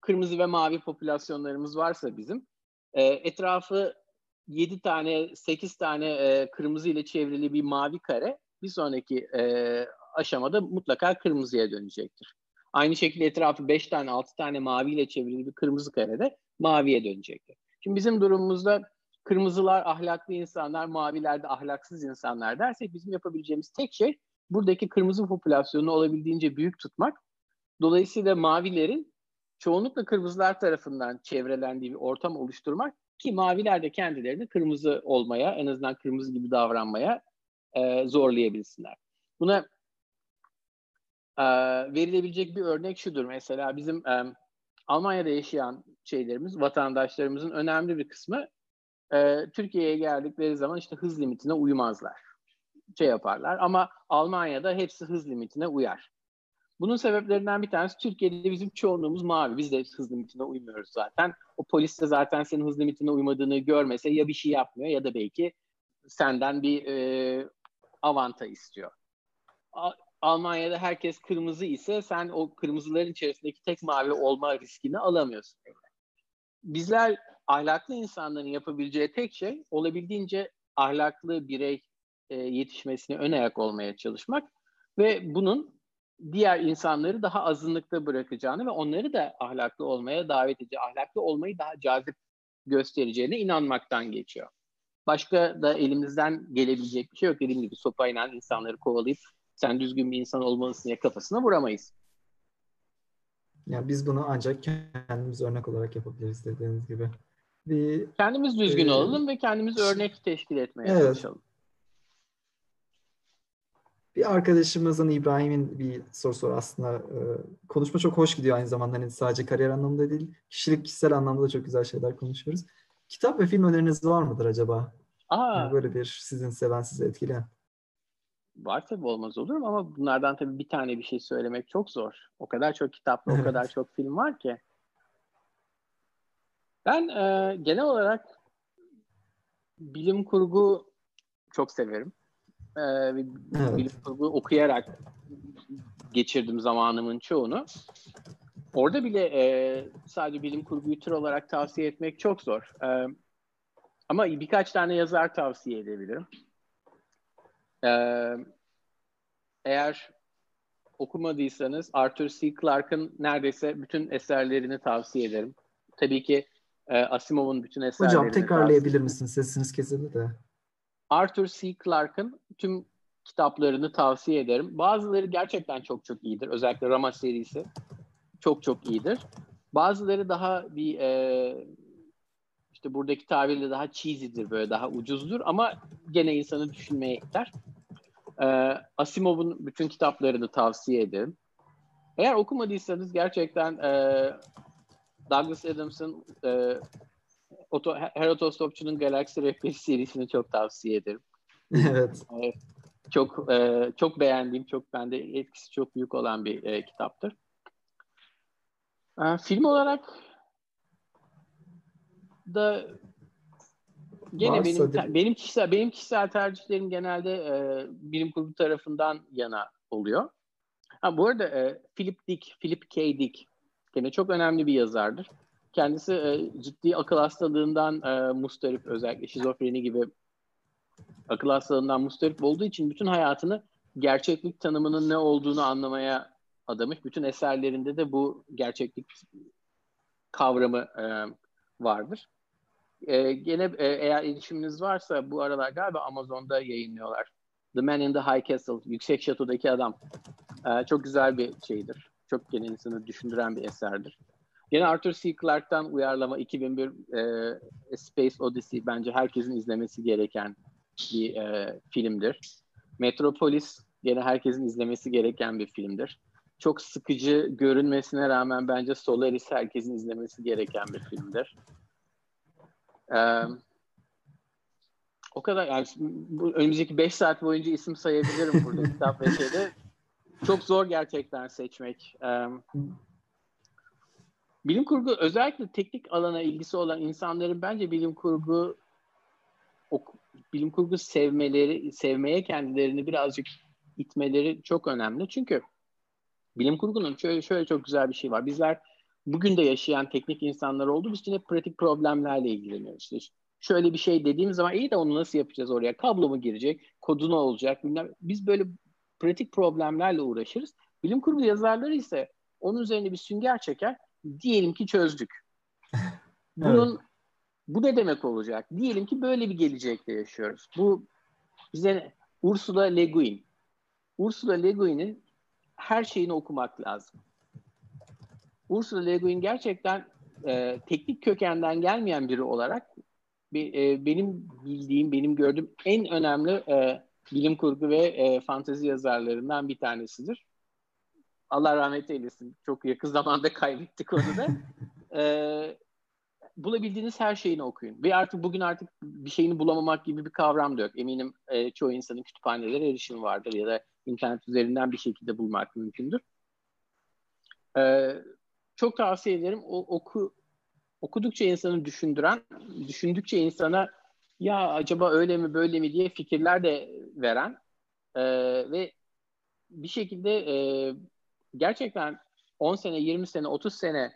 kırmızı ve mavi popülasyonlarımız varsa bizim, e, etrafı 7 tane, 8 tane e, kırmızı ile çevrili bir mavi kare bir sonraki e, aşamada mutlaka kırmızıya dönecektir. Aynı şekilde etrafı 5 tane, 6 tane mavi ile çevrili bir kırmızı kare de maviye dönecektir. Şimdi bizim durumumuzda kırmızılar ahlaklı insanlar, maviler de ahlaksız insanlar dersek bizim yapabileceğimiz tek şey buradaki kırmızı popülasyonunu olabildiğince büyük tutmak. Dolayısıyla mavilerin çoğunlukla kırmızılar tarafından çevrelendiği bir ortam oluşturmak ki maviler de kendilerini kırmızı olmaya, en azından kırmızı gibi davranmaya e, zorlayabilsinler. Buna e, verilebilecek bir örnek şudur. Mesela bizim e, Almanya'da yaşayan şeylerimiz, vatandaşlarımızın önemli bir kısmı e, Türkiye'ye geldikleri zaman işte hız limitine uymazlar. Şey yaparlar ama Almanya'da hepsi hız limitine uyar. Bunun sebeplerinden bir tanesi Türkiye'de bizim çoğunluğumuz mavi. Biz de hız limitine uymuyoruz zaten. O polis de zaten senin hız limitine uymadığını görmese ya bir şey yapmıyor ya da belki senden bir e, avanta istiyor. Almanya'da herkes kırmızı ise sen o kırmızıların içerisindeki tek mavi olma riskini alamıyorsun. Bizler ahlaklı insanların yapabileceği tek şey olabildiğince ahlaklı birey e, yetişmesine ön ayak olmaya çalışmak ve bunun diğer insanları daha azınlıkta bırakacağını ve onları da ahlaklı olmaya davet edeceği, ahlaklı olmayı daha cazip göstereceğine inanmaktan geçiyor. Başka da elimizden gelebilecek bir şey yok. Dediğim gibi sopayla insanları kovalayıp sen düzgün bir insan olmalısın ya kafasına vuramayız. Yani biz bunu ancak kendimiz örnek olarak yapabiliriz dediğiniz gibi. bir kendimiz düzgün e, olalım ve kendimiz örnek teşkil etmeye evet. çalışalım. Bir arkadaşımızın İbrahim'in bir sorusu var aslında. E, konuşma çok hoş gidiyor aynı zamanda. Hani sadece kariyer anlamında değil, kişilik kişisel anlamda da çok güzel şeyler konuşuyoruz. Kitap ve film öneriniz var mıdır acaba? Aa. Yani böyle bir sizin seven, sizi etkileyen. Var tabii olmaz olur mu ama bunlardan tabii bir tane bir şey söylemek çok zor. O kadar çok kitap ve o kadar çok film var ki. Ben e, genel olarak bilim kurgu çok severim. E, evet. Bilim kurgu okuyarak geçirdim zamanımın çoğunu. Orada bile e, sadece bilim kurguyu tür olarak tavsiye etmek çok zor. E, ama birkaç tane yazar tavsiye edebilirim. E, eğer okumadıysanız Arthur C. Clarke'ın neredeyse bütün eserlerini tavsiye ederim. Tabii ki e, Asimov'un bütün eserlerini Hocam tekrarlayabilir misin? Sesiniz kesildi de. Arthur C. Clarke'ın tüm kitaplarını tavsiye ederim. Bazıları gerçekten çok çok iyidir. Özellikle Rama serisi çok çok iyidir. Bazıları daha bir e, işte buradaki tabirle daha cheesy'dir böyle daha ucuzdur ama gene insanı düşünmeye iter. E, Asimov'un bütün kitaplarını tavsiye ederim. Eğer okumadıysanız gerçekten e, Douglas Adams'ın e, Oto, Herotostopçu'nun Galaksi Rehberi serisini çok tavsiye ederim. evet. E, çok e, çok beğendiğim, çok bende etkisi çok büyük olan bir e, kitaptır. E, film olarak da gene benim benim kişisel benim kişisel tercihlerim genelde e, bilim kurgu tarafından yana oluyor. Ha bu arada e, Philip Dick, Philip K. Dick gene çok önemli bir yazardır. Kendisi e, ciddi akıl hastalığından e, mustarip özellikle şizofreni gibi akıl hastalığından mustarip olduğu için bütün hayatını gerçeklik tanımının ne olduğunu anlamaya adamış. Bütün eserlerinde de bu gerçeklik kavramı e, vardır. E, gene e, eğer erişiminiz varsa bu aralar galiba Amazon'da yayınlıyorlar. The Man in the High Castle, Yüksek Şato'daki Adam. E, çok güzel bir şeydir. Çok gene insanı düşündüren bir eserdir. Yine Arthur C. Clarke'tan uyarlama 2001 e, Space Odyssey bence herkesin izlemesi gereken bir e, filmdir. Metropolis yine herkesin izlemesi gereken bir filmdir. Çok sıkıcı görünmesine rağmen bence Solaris herkesin izlemesi gereken bir filmdir. Ee, o kadar yani bu, önümüzdeki 5 saat boyunca isim sayabilirim burada kitap ve şeyde. Çok zor gerçekten seçmek. Ee, bilim kurgu özellikle teknik alana ilgisi olan insanların bence bilim kurgu ok, bilim kurgu sevmeleri sevmeye kendilerini birazcık itmeleri çok önemli. Çünkü bilim kurgunun şöyle şöyle çok güzel bir şey var. Bizler bugün de yaşayan teknik insanlar olduğumuz için hep pratik problemlerle ilgileniyoruz. İşte şöyle bir şey dediğimiz zaman iyi de onu nasıl yapacağız oraya? Kablo mu girecek? Kodu ne olacak? Bilmem. Biz böyle pratik problemlerle uğraşırız. Bilim kurgu yazarları ise onun üzerine bir sünger çeker. Diyelim ki çözdük. Bunun evet. bu ne demek olacak? Diyelim ki böyle bir gelecekte yaşıyoruz. Bu bize Ursula Le Guin. Ursula Le Guin'in her şeyini okumak lazım. Ursula Le Guin gerçekten e, teknik kökenden gelmeyen biri olarak bir, e, benim bildiğim, benim gördüğüm en önemli e, bilim kurgu ve e, fantezi yazarlarından bir tanesidir. Allah rahmet eylesin. Çok yakın zamanda kaybettik onu da. e, bulabildiğiniz her şeyini okuyun. Ve artık bugün artık bir şeyini bulamamak gibi bir kavram da yok. Eminim e, çoğu insanın kütüphanelere erişimi vardır ya da internet üzerinden bir şekilde bulmak mümkündür. E, çok tavsiye ederim. O, oku okudukça insanı düşündüren, düşündükçe insana ya acaba öyle mi böyle mi diye fikirler de veren e, ve bir şekilde e, gerçekten 10 sene, 20 sene, 30 sene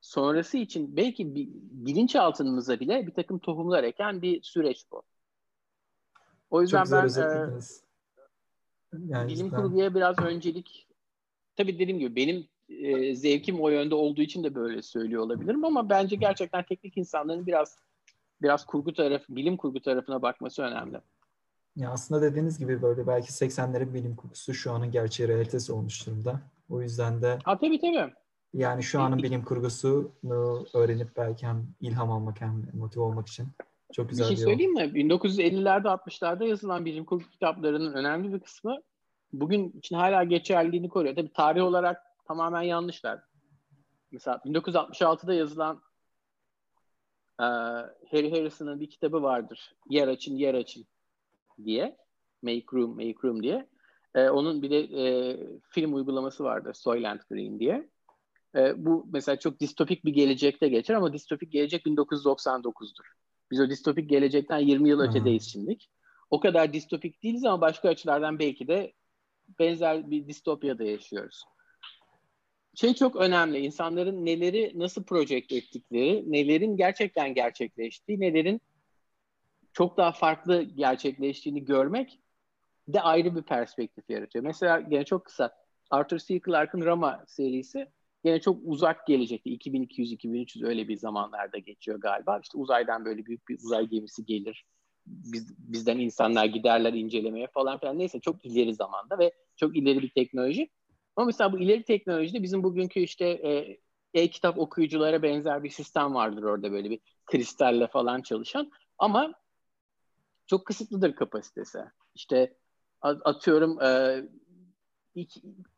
sonrası için belki bir, bilinçaltımıza bile bir takım tohumlar eken bir süreç bu. O yüzden ben e, yani bilim kurguya biraz öncelik tabii dediğim gibi benim e, zevkim o yönde olduğu için de böyle söylüyor olabilirim ama bence gerçekten teknik insanların biraz biraz kurgu tarafı, bilim kurgu tarafına bakması önemli. Ya aslında dediğiniz gibi böyle belki 80'lerin bilim kurgusu şu anın gerçeği realitesi olmuş durumda. O yüzden de ha, tabii, tabii. Yani şu anın bilim kurgusunu öğrenip belki hem ilham almak hem motive olmak için çok güzel bir şey söyleyeyim mi? 1950'lerde 60'larda yazılan bilim kurgu kitaplarının önemli bir kısmı bugün için hala geçerliliğini koruyor. Tabii tarih olarak tamamen yanlışlar. Mesela 1966'da yazılan e, Harry Harrison'ın bir kitabı vardır. Yer açın, yer açın diye. Make room, make room diye. E, onun bir de e, film uygulaması vardır. Soylent Green diye. E, bu mesela çok distopik bir gelecekte geçer ama distopik gelecek 1999'dur. Biz o distopik gelecekten 20 yıl ötedeyiz şimdi. O kadar distopik değiliz ama başka açılardan belki de benzer bir distopyada yaşıyoruz. Şey çok önemli. İnsanların neleri nasıl projekt ettikleri, nelerin gerçekten gerçekleştiği, nelerin çok daha farklı gerçekleştiğini görmek de ayrı bir perspektif yaratıyor. Mesela gene çok kısa Arthur C. Clarke'ın Rama serisi Yine çok uzak gelecekte 2200-2300 öyle bir zamanlarda geçiyor galiba. İşte uzaydan böyle büyük bir uzay gemisi gelir. Biz, bizden insanlar giderler incelemeye falan filan. Neyse çok ileri zamanda ve çok ileri bir teknoloji. Ama mesela bu ileri teknolojide bizim bugünkü işte e, e-kitap okuyuculara benzer bir sistem vardır orada böyle bir kristalle falan çalışan. Ama çok kısıtlıdır kapasitesi. İşte atıyorum e,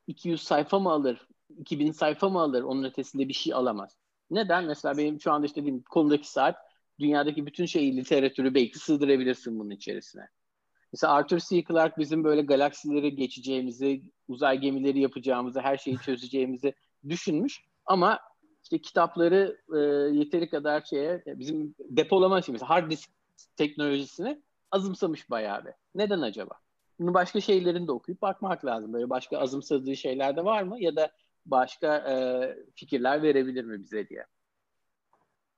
200 sayfa mı alır 2000 sayfa mı alır? Onun ötesinde bir şey alamaz. Neden? Mesela benim şu anda işte dediğim kolumdaki saat dünyadaki bütün şeyi literatürü belki sığdırabilirsin bunun içerisine. Mesela Arthur C. Clarke bizim böyle galaksileri geçeceğimizi, uzay gemileri yapacağımızı, her şeyi çözeceğimizi düşünmüş. Ama işte kitapları e, yeteri kadar şeye bizim depolama şey mesela hard disk teknolojisini azımsamış bayağı bir. Neden acaba? Bunu başka şeylerini de okuyup bakmak lazım. Böyle başka azımsadığı şeyler de var mı? Ya da başka e, fikirler verebilir mi bize diye.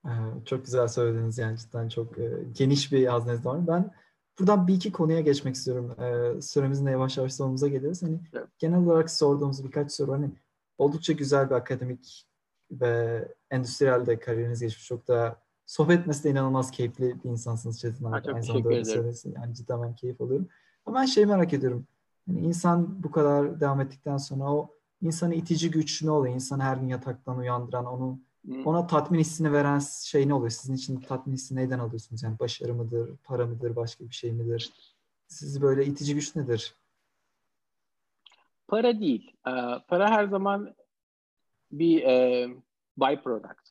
Ee, çok güzel söylediniz yani cidden çok e, geniş bir hazneniz var. Ben buradan bir iki konuya geçmek istiyorum. E, süremizin de yavaş yavaş sonumuza geliyoruz. Hani evet. genel olarak sorduğumuz birkaç soru hani oldukça güzel bir akademik ve endüstriyel de kariyeriniz geçmiş. Çok da sohbet etmesi de inanılmaz keyifli bir insansınız Çetin abi. Aynı zamanda öyle söylesin. Yani cidden ben keyif alıyorum. Ama ben şey merak ediyorum. Yani insan bu kadar devam ettikten sonra o insanı itici güç ne oluyor? İnsanı her gün yataktan uyandıran, onu. Ona tatmin hissini veren şey ne oluyor? Sizin için tatmin hissi neyden alıyorsunuz? Yani başarı mıdır, para mıdır, başka bir şey midir? Sizi böyle itici güç nedir? Para değil. Ee, para her zaman bir e, byproduct.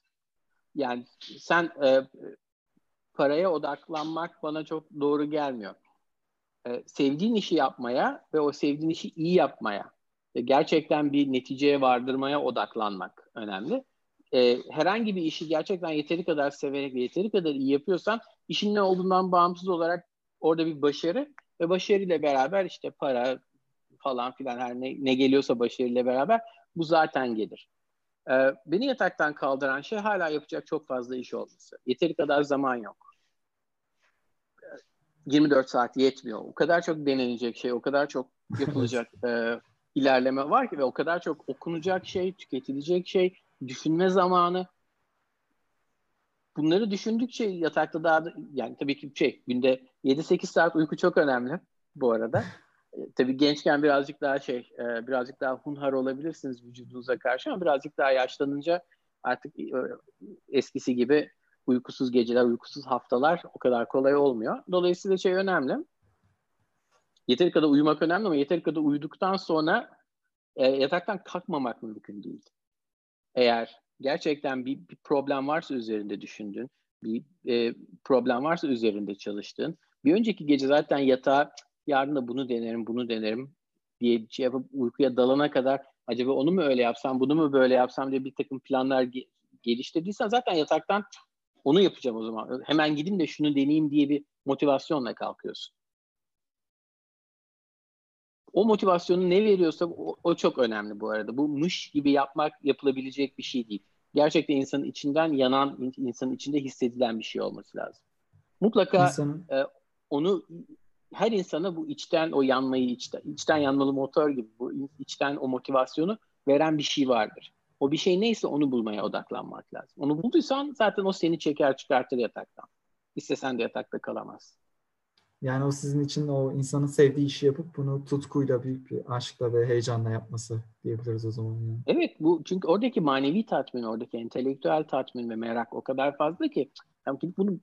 Yani sen e, paraya odaklanmak bana çok doğru gelmiyor. E, sevdiğin işi yapmaya ve o sevdiğin işi iyi yapmaya gerçekten bir neticeye vardırmaya odaklanmak önemli. E, herhangi bir işi gerçekten yeteri kadar severek ve yeteri kadar iyi yapıyorsan işin ne olduğundan bağımsız olarak orada bir başarı ve başarıyla beraber işte para falan filan her ne, ne geliyorsa başarıyla beraber bu zaten gelir. E, beni yataktan kaldıran şey hala yapacak çok fazla iş olması. Yeteri kadar zaman yok. 24 saat yetmiyor. O kadar çok denenecek şey, o kadar çok yapılacak e, ilerleme var ki ve o kadar çok okunacak şey, tüketilecek şey, düşünme zamanı. Bunları düşündükçe yatakta daha da, yani tabii ki şey günde 7-8 saat uyku çok önemli bu arada. E, tabii gençken birazcık daha şey, e, birazcık daha hunhar olabilirsiniz vücudunuza karşı ama birazcık daha yaşlanınca artık e, eskisi gibi uykusuz geceler, uykusuz haftalar o kadar kolay olmuyor. Dolayısıyla şey önemli. Yeteri kadar uyumak önemli ama yeteri kadar uyuduktan sonra yataktan kalkmamak mümkün değil. Eğer gerçekten bir, bir problem varsa üzerinde düşündün, bir e, problem varsa üzerinde çalıştın, bir önceki gece zaten yatağa yarın da bunu denerim, bunu denerim diye şey yapıp uykuya dalana kadar acaba onu mu öyle yapsam, bunu mu böyle yapsam diye bir takım planlar ge- geliştirdiysen zaten yataktan onu yapacağım o zaman. Hemen gideyim de şunu deneyeyim diye bir motivasyonla kalkıyorsun o motivasyonu ne veriyorsa o, o çok önemli bu arada. Bu mış gibi yapmak yapılabilecek bir şey değil. Gerçekten insanın içinden yanan, insanın içinde hissedilen bir şey olması lazım. Mutlaka İnsanın... e, onu her insana bu içten o yanmayı, içten, içten yanmalı motor gibi bu içten o motivasyonu veren bir şey vardır. O bir şey neyse onu bulmaya odaklanmak lazım. Onu bulduysan zaten o seni çeker çıkartır yataktan. İstesen de yatakta kalamazsın. Yani o sizin için o insanın sevdiği işi yapıp bunu tutkuyla, büyük bir aşkla ve heyecanla yapması diyebiliriz o zaman. Yani. Evet bu çünkü oradaki manevi tatmin, oradaki entelektüel tatmin ve merak o kadar fazla ki yani bunu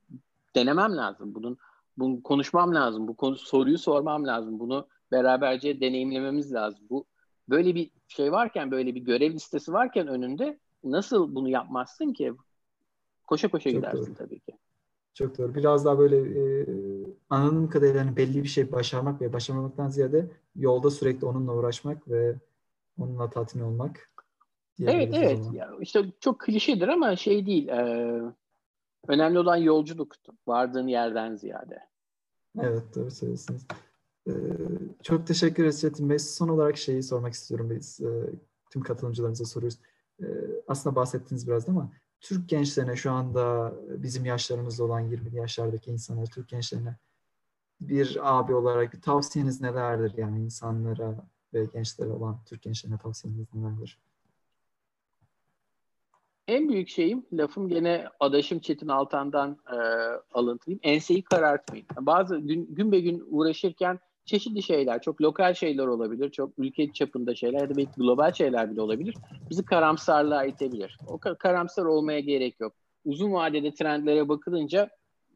denemem lazım. Bunun bunu konuşmam lazım. Bu konu soruyu sormam lazım. Bunu beraberce deneyimlememiz lazım. Bu böyle bir şey varken, böyle bir görev listesi varken önünde nasıl bunu yapmazsın ki? Koşa koşa Çok gidersin doğru. tabii ki. Çok doğru. Biraz daha böyle e, anladığım kadarıyla hani belli bir şey başarmak ve başarmamaktan ziyade yolda sürekli onunla uğraşmak ve onunla tatmin olmak. Evet evet. Ya, işte çok klişedir ama şey değil. E, önemli olan yolculuk. Vardığın yerden ziyade. Evet doğru söylüyorsunuz. Ee, çok teşekkür ederiz Çetin Bey. Son olarak şeyi sormak istiyorum biz. E, tüm katılımcılarımıza soruyoruz. E, aslında bahsettiniz biraz ama Türk gençlerine şu anda bizim yaşlarımızda olan 20 yaşlardaki insanlara, Türk gençlerine bir abi olarak bir tavsiyeniz nelerdir? Yani insanlara ve gençlere olan Türk gençlerine tavsiyeniz nelerdir? En büyük şeyim, lafım gene adaşım Çetin Altan'dan e, alıntıyım. Enseyi karartmayın. Bazı gün, gün be gün uğraşırken çeşitli şeyler, çok lokal şeyler olabilir, çok ülke çapında şeyler ya da belki global şeyler bile olabilir. Bizi karamsarlığa itebilir. O karamsar olmaya gerek yok. Uzun vadede trendlere bakılınca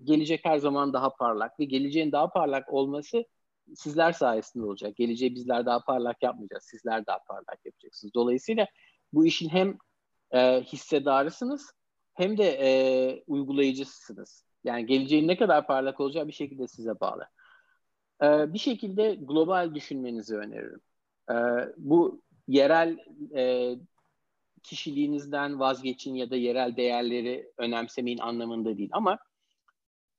gelecek her zaman daha parlak ve geleceğin daha parlak olması sizler sayesinde olacak. Geleceği bizler daha parlak yapmayacağız. Sizler daha parlak yapacaksınız. Dolayısıyla bu işin hem e, hissedarısınız hem de e, uygulayıcısınız. Yani geleceğin ne kadar parlak olacağı bir şekilde size bağlı. E, bir şekilde global düşünmenizi öneririm. E, bu yerel e, kişiliğinizden vazgeçin ya da yerel değerleri önemsemeyin anlamında değil. Ama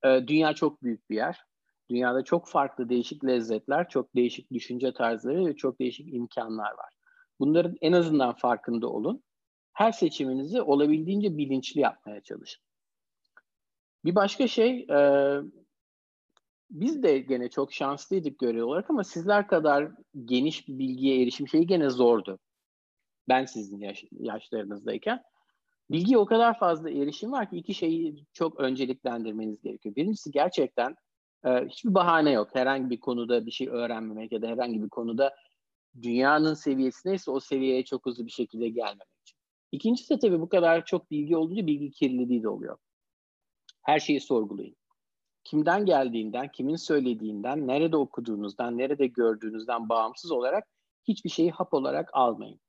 e, dünya çok büyük bir yer. Dünyada çok farklı değişik lezzetler, çok değişik düşünce tarzları ve çok değişik imkanlar var. Bunların en azından farkında olun. Her seçiminizi olabildiğince bilinçli yapmaya çalışın. Bir başka şey, e, biz de gene çok şanslıydık görev olarak ama sizler kadar geniş bir bilgiye erişim şeyi gene zordu. Ben sizin yaş, yaşlarınızdayken. Bilgiye o kadar fazla erişim var ki iki şeyi çok önceliklendirmeniz gerekiyor. Birincisi gerçekten e, hiçbir bahane yok. Herhangi bir konuda bir şey öğrenmemek ya da herhangi bir konuda dünyanın seviyesi neyse o seviyeye çok hızlı bir şekilde gelmemek için. İkincisi de tabii bu kadar çok bilgi olunca bilgi kirliliği de oluyor. Her şeyi sorgulayın kimden geldiğinden, kimin söylediğinden, nerede okuduğunuzdan, nerede gördüğünüzden bağımsız olarak hiçbir şeyi hap olarak almayın.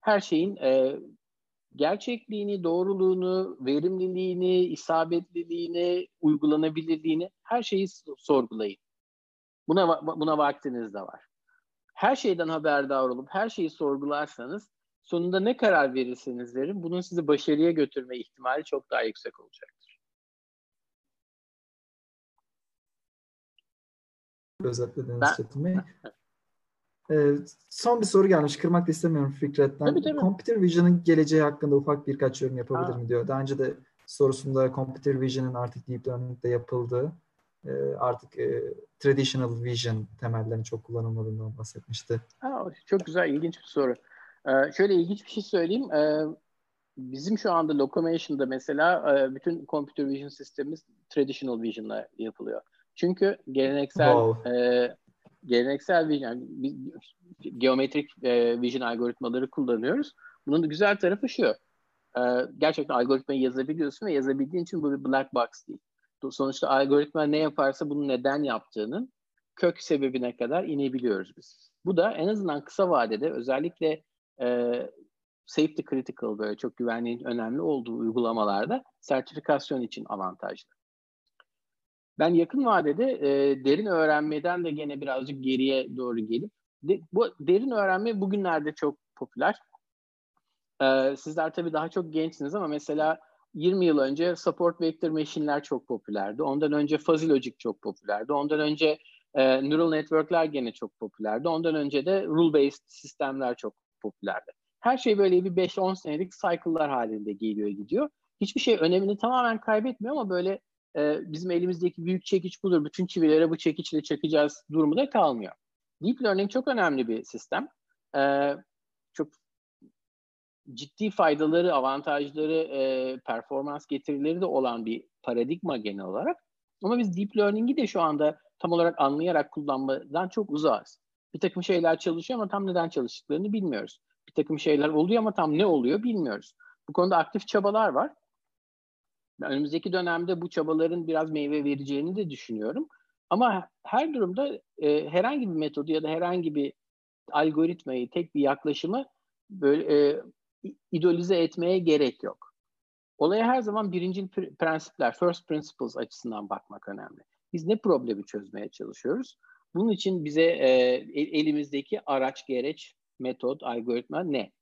Her şeyin e, gerçekliğini, doğruluğunu, verimliliğini, isabetliliğini, uygulanabilirliğini her şeyi sorgulayın. Buna buna vaktiniz de var. Her şeyden haberdar olup her şeyi sorgularsanız sonunda ne karar verirseniz verin bunun sizi başarıya götürme ihtimali çok daha yüksek olacak. Özetlediniz ben... Çetin Bey. Ee, son bir soru gelmiş. Kırmak da istemiyorum Fikret'ten. Tabii, tabii. Computer Vision'ın geleceği hakkında ufak birkaç yorum yapabilir ha. mi diyor. Daha önce de sorusunda Computer Vision'ın artık Deep Learning'de yapıldığı e, artık e, Traditional Vision temellerinin çok kullanılmadığından bahsetmişti. Ha, çok güzel, ilginç bir soru. Ee, şöyle ilginç bir şey söyleyeyim. Ee, bizim şu anda Locomotion'da mesela e, bütün Computer Vision sistemimiz Traditional Vision'la yapılıyor. Çünkü geleneksel wow. e, geleneksel vision, geometrik e, vision algoritmaları kullanıyoruz. Bunun da güzel tarafı şu. E, gerçekten algoritmayı yazabiliyorsun ve yazabildiğin için bu bir black box değil. Sonuçta algoritma ne yaparsa bunu neden yaptığının kök sebebine kadar inebiliyoruz biz. Bu da en azından kısa vadede özellikle e, safety critical böyle çok güvenliğin önemli olduğu uygulamalarda sertifikasyon için avantajlı. Ben yakın vadede e, derin öğrenmeden de gene birazcık geriye doğru gelip de, bu derin öğrenme bugünlerde çok popüler. E, sizler tabii daha çok gençsiniz ama mesela 20 yıl önce support vector machine'ler çok popülerdi. Ondan önce fuzzy logic çok popülerdi. Ondan önce e, neural network'ler gene çok popülerdi. Ondan önce de rule based sistemler çok popülerdi. Her şey böyle bir 5-10 senelik cycle'lar halinde geliyor gidiyor. Hiçbir şey önemini tamamen kaybetmiyor ama böyle e, bizim elimizdeki büyük çekiç budur. Bütün çivilere bu çekiçle çakacağız durumu da kalmıyor. Deep Learning çok önemli bir sistem. E, çok ciddi faydaları, avantajları, e, performans getirileri de olan bir paradigma genel olarak. Ama biz Deep Learning'i de şu anda tam olarak anlayarak kullanmadan çok uzağız. Bir takım şeyler çalışıyor ama tam neden çalıştıklarını bilmiyoruz. Bir takım şeyler oluyor ama tam ne oluyor bilmiyoruz. Bu konuda aktif çabalar var. Önümüzdeki dönemde bu çabaların biraz meyve vereceğini de düşünüyorum. Ama her durumda e, herhangi bir metodu ya da herhangi bir algoritmayı, tek bir yaklaşımı böyle e, idolize etmeye gerek yok. Olaya her zaman birinci prensipler, first principles açısından bakmak önemli. Biz ne problemi çözmeye çalışıyoruz? Bunun için bize e, elimizdeki araç, gereç, metot, algoritma ne?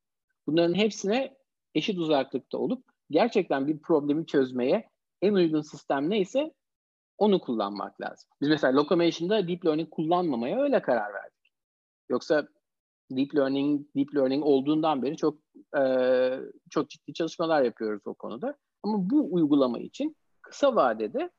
Bunların hepsine eşit uzaklıkta olup gerçekten bir problemi çözmeye en uygun sistem neyse onu kullanmak lazım. Biz mesela Locomation'da Deep Learning kullanmamaya öyle karar verdik. Yoksa Deep Learning, Deep Learning olduğundan beri çok e, çok ciddi çalışmalar yapıyoruz o konuda. Ama bu uygulama için kısa vadede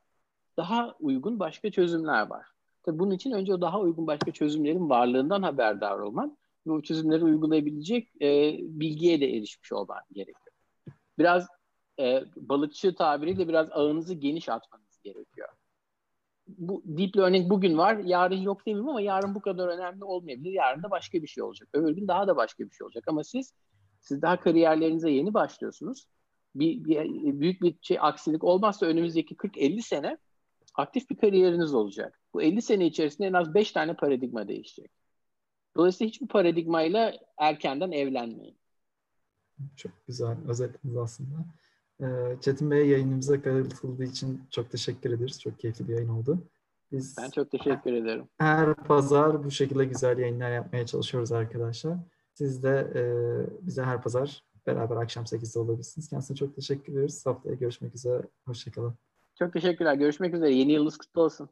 daha uygun başka çözümler var. Tabii bunun için önce o daha uygun başka çözümlerin varlığından haberdar olman ve o çözümleri uygulayabilecek e, bilgiye de erişmiş olman gerekiyor. Biraz e, balıkçı tabiriyle biraz ağınızı geniş atmanız gerekiyor. Bu deep learning bugün var, yarın yok demeyeyim ama yarın bu kadar önemli olmayabilir. Yarın da başka bir şey olacak. Öbür gün daha da başka bir şey olacak. Ama siz siz daha kariyerlerinize yeni başlıyorsunuz. Bir, bir büyük bir şey aksilik olmazsa önümüzdeki 40-50 sene aktif bir kariyeriniz olacak. Bu 50 sene içerisinde en az 5 tane paradigma değişecek. Dolayısıyla hiçbir paradigmayla erkenden evlenmeyin. Çok güzel özetlediniz aslında. Ee, Çetin Bey yayınımıza katıldığı için çok teşekkür ederiz. Çok keyifli bir yayın oldu. Biz ben çok teşekkür ederim. Her pazar bu şekilde güzel yayınlar yapmaya çalışıyoruz arkadaşlar. Siz de e, bize her pazar beraber akşam 8'de olabilirsiniz. Kendisine çok teşekkür ederiz. Haftaya görüşmek üzere. Hoşçakalın. Çok teşekkürler. Görüşmek üzere. Yeni yılınız kutlu olsun.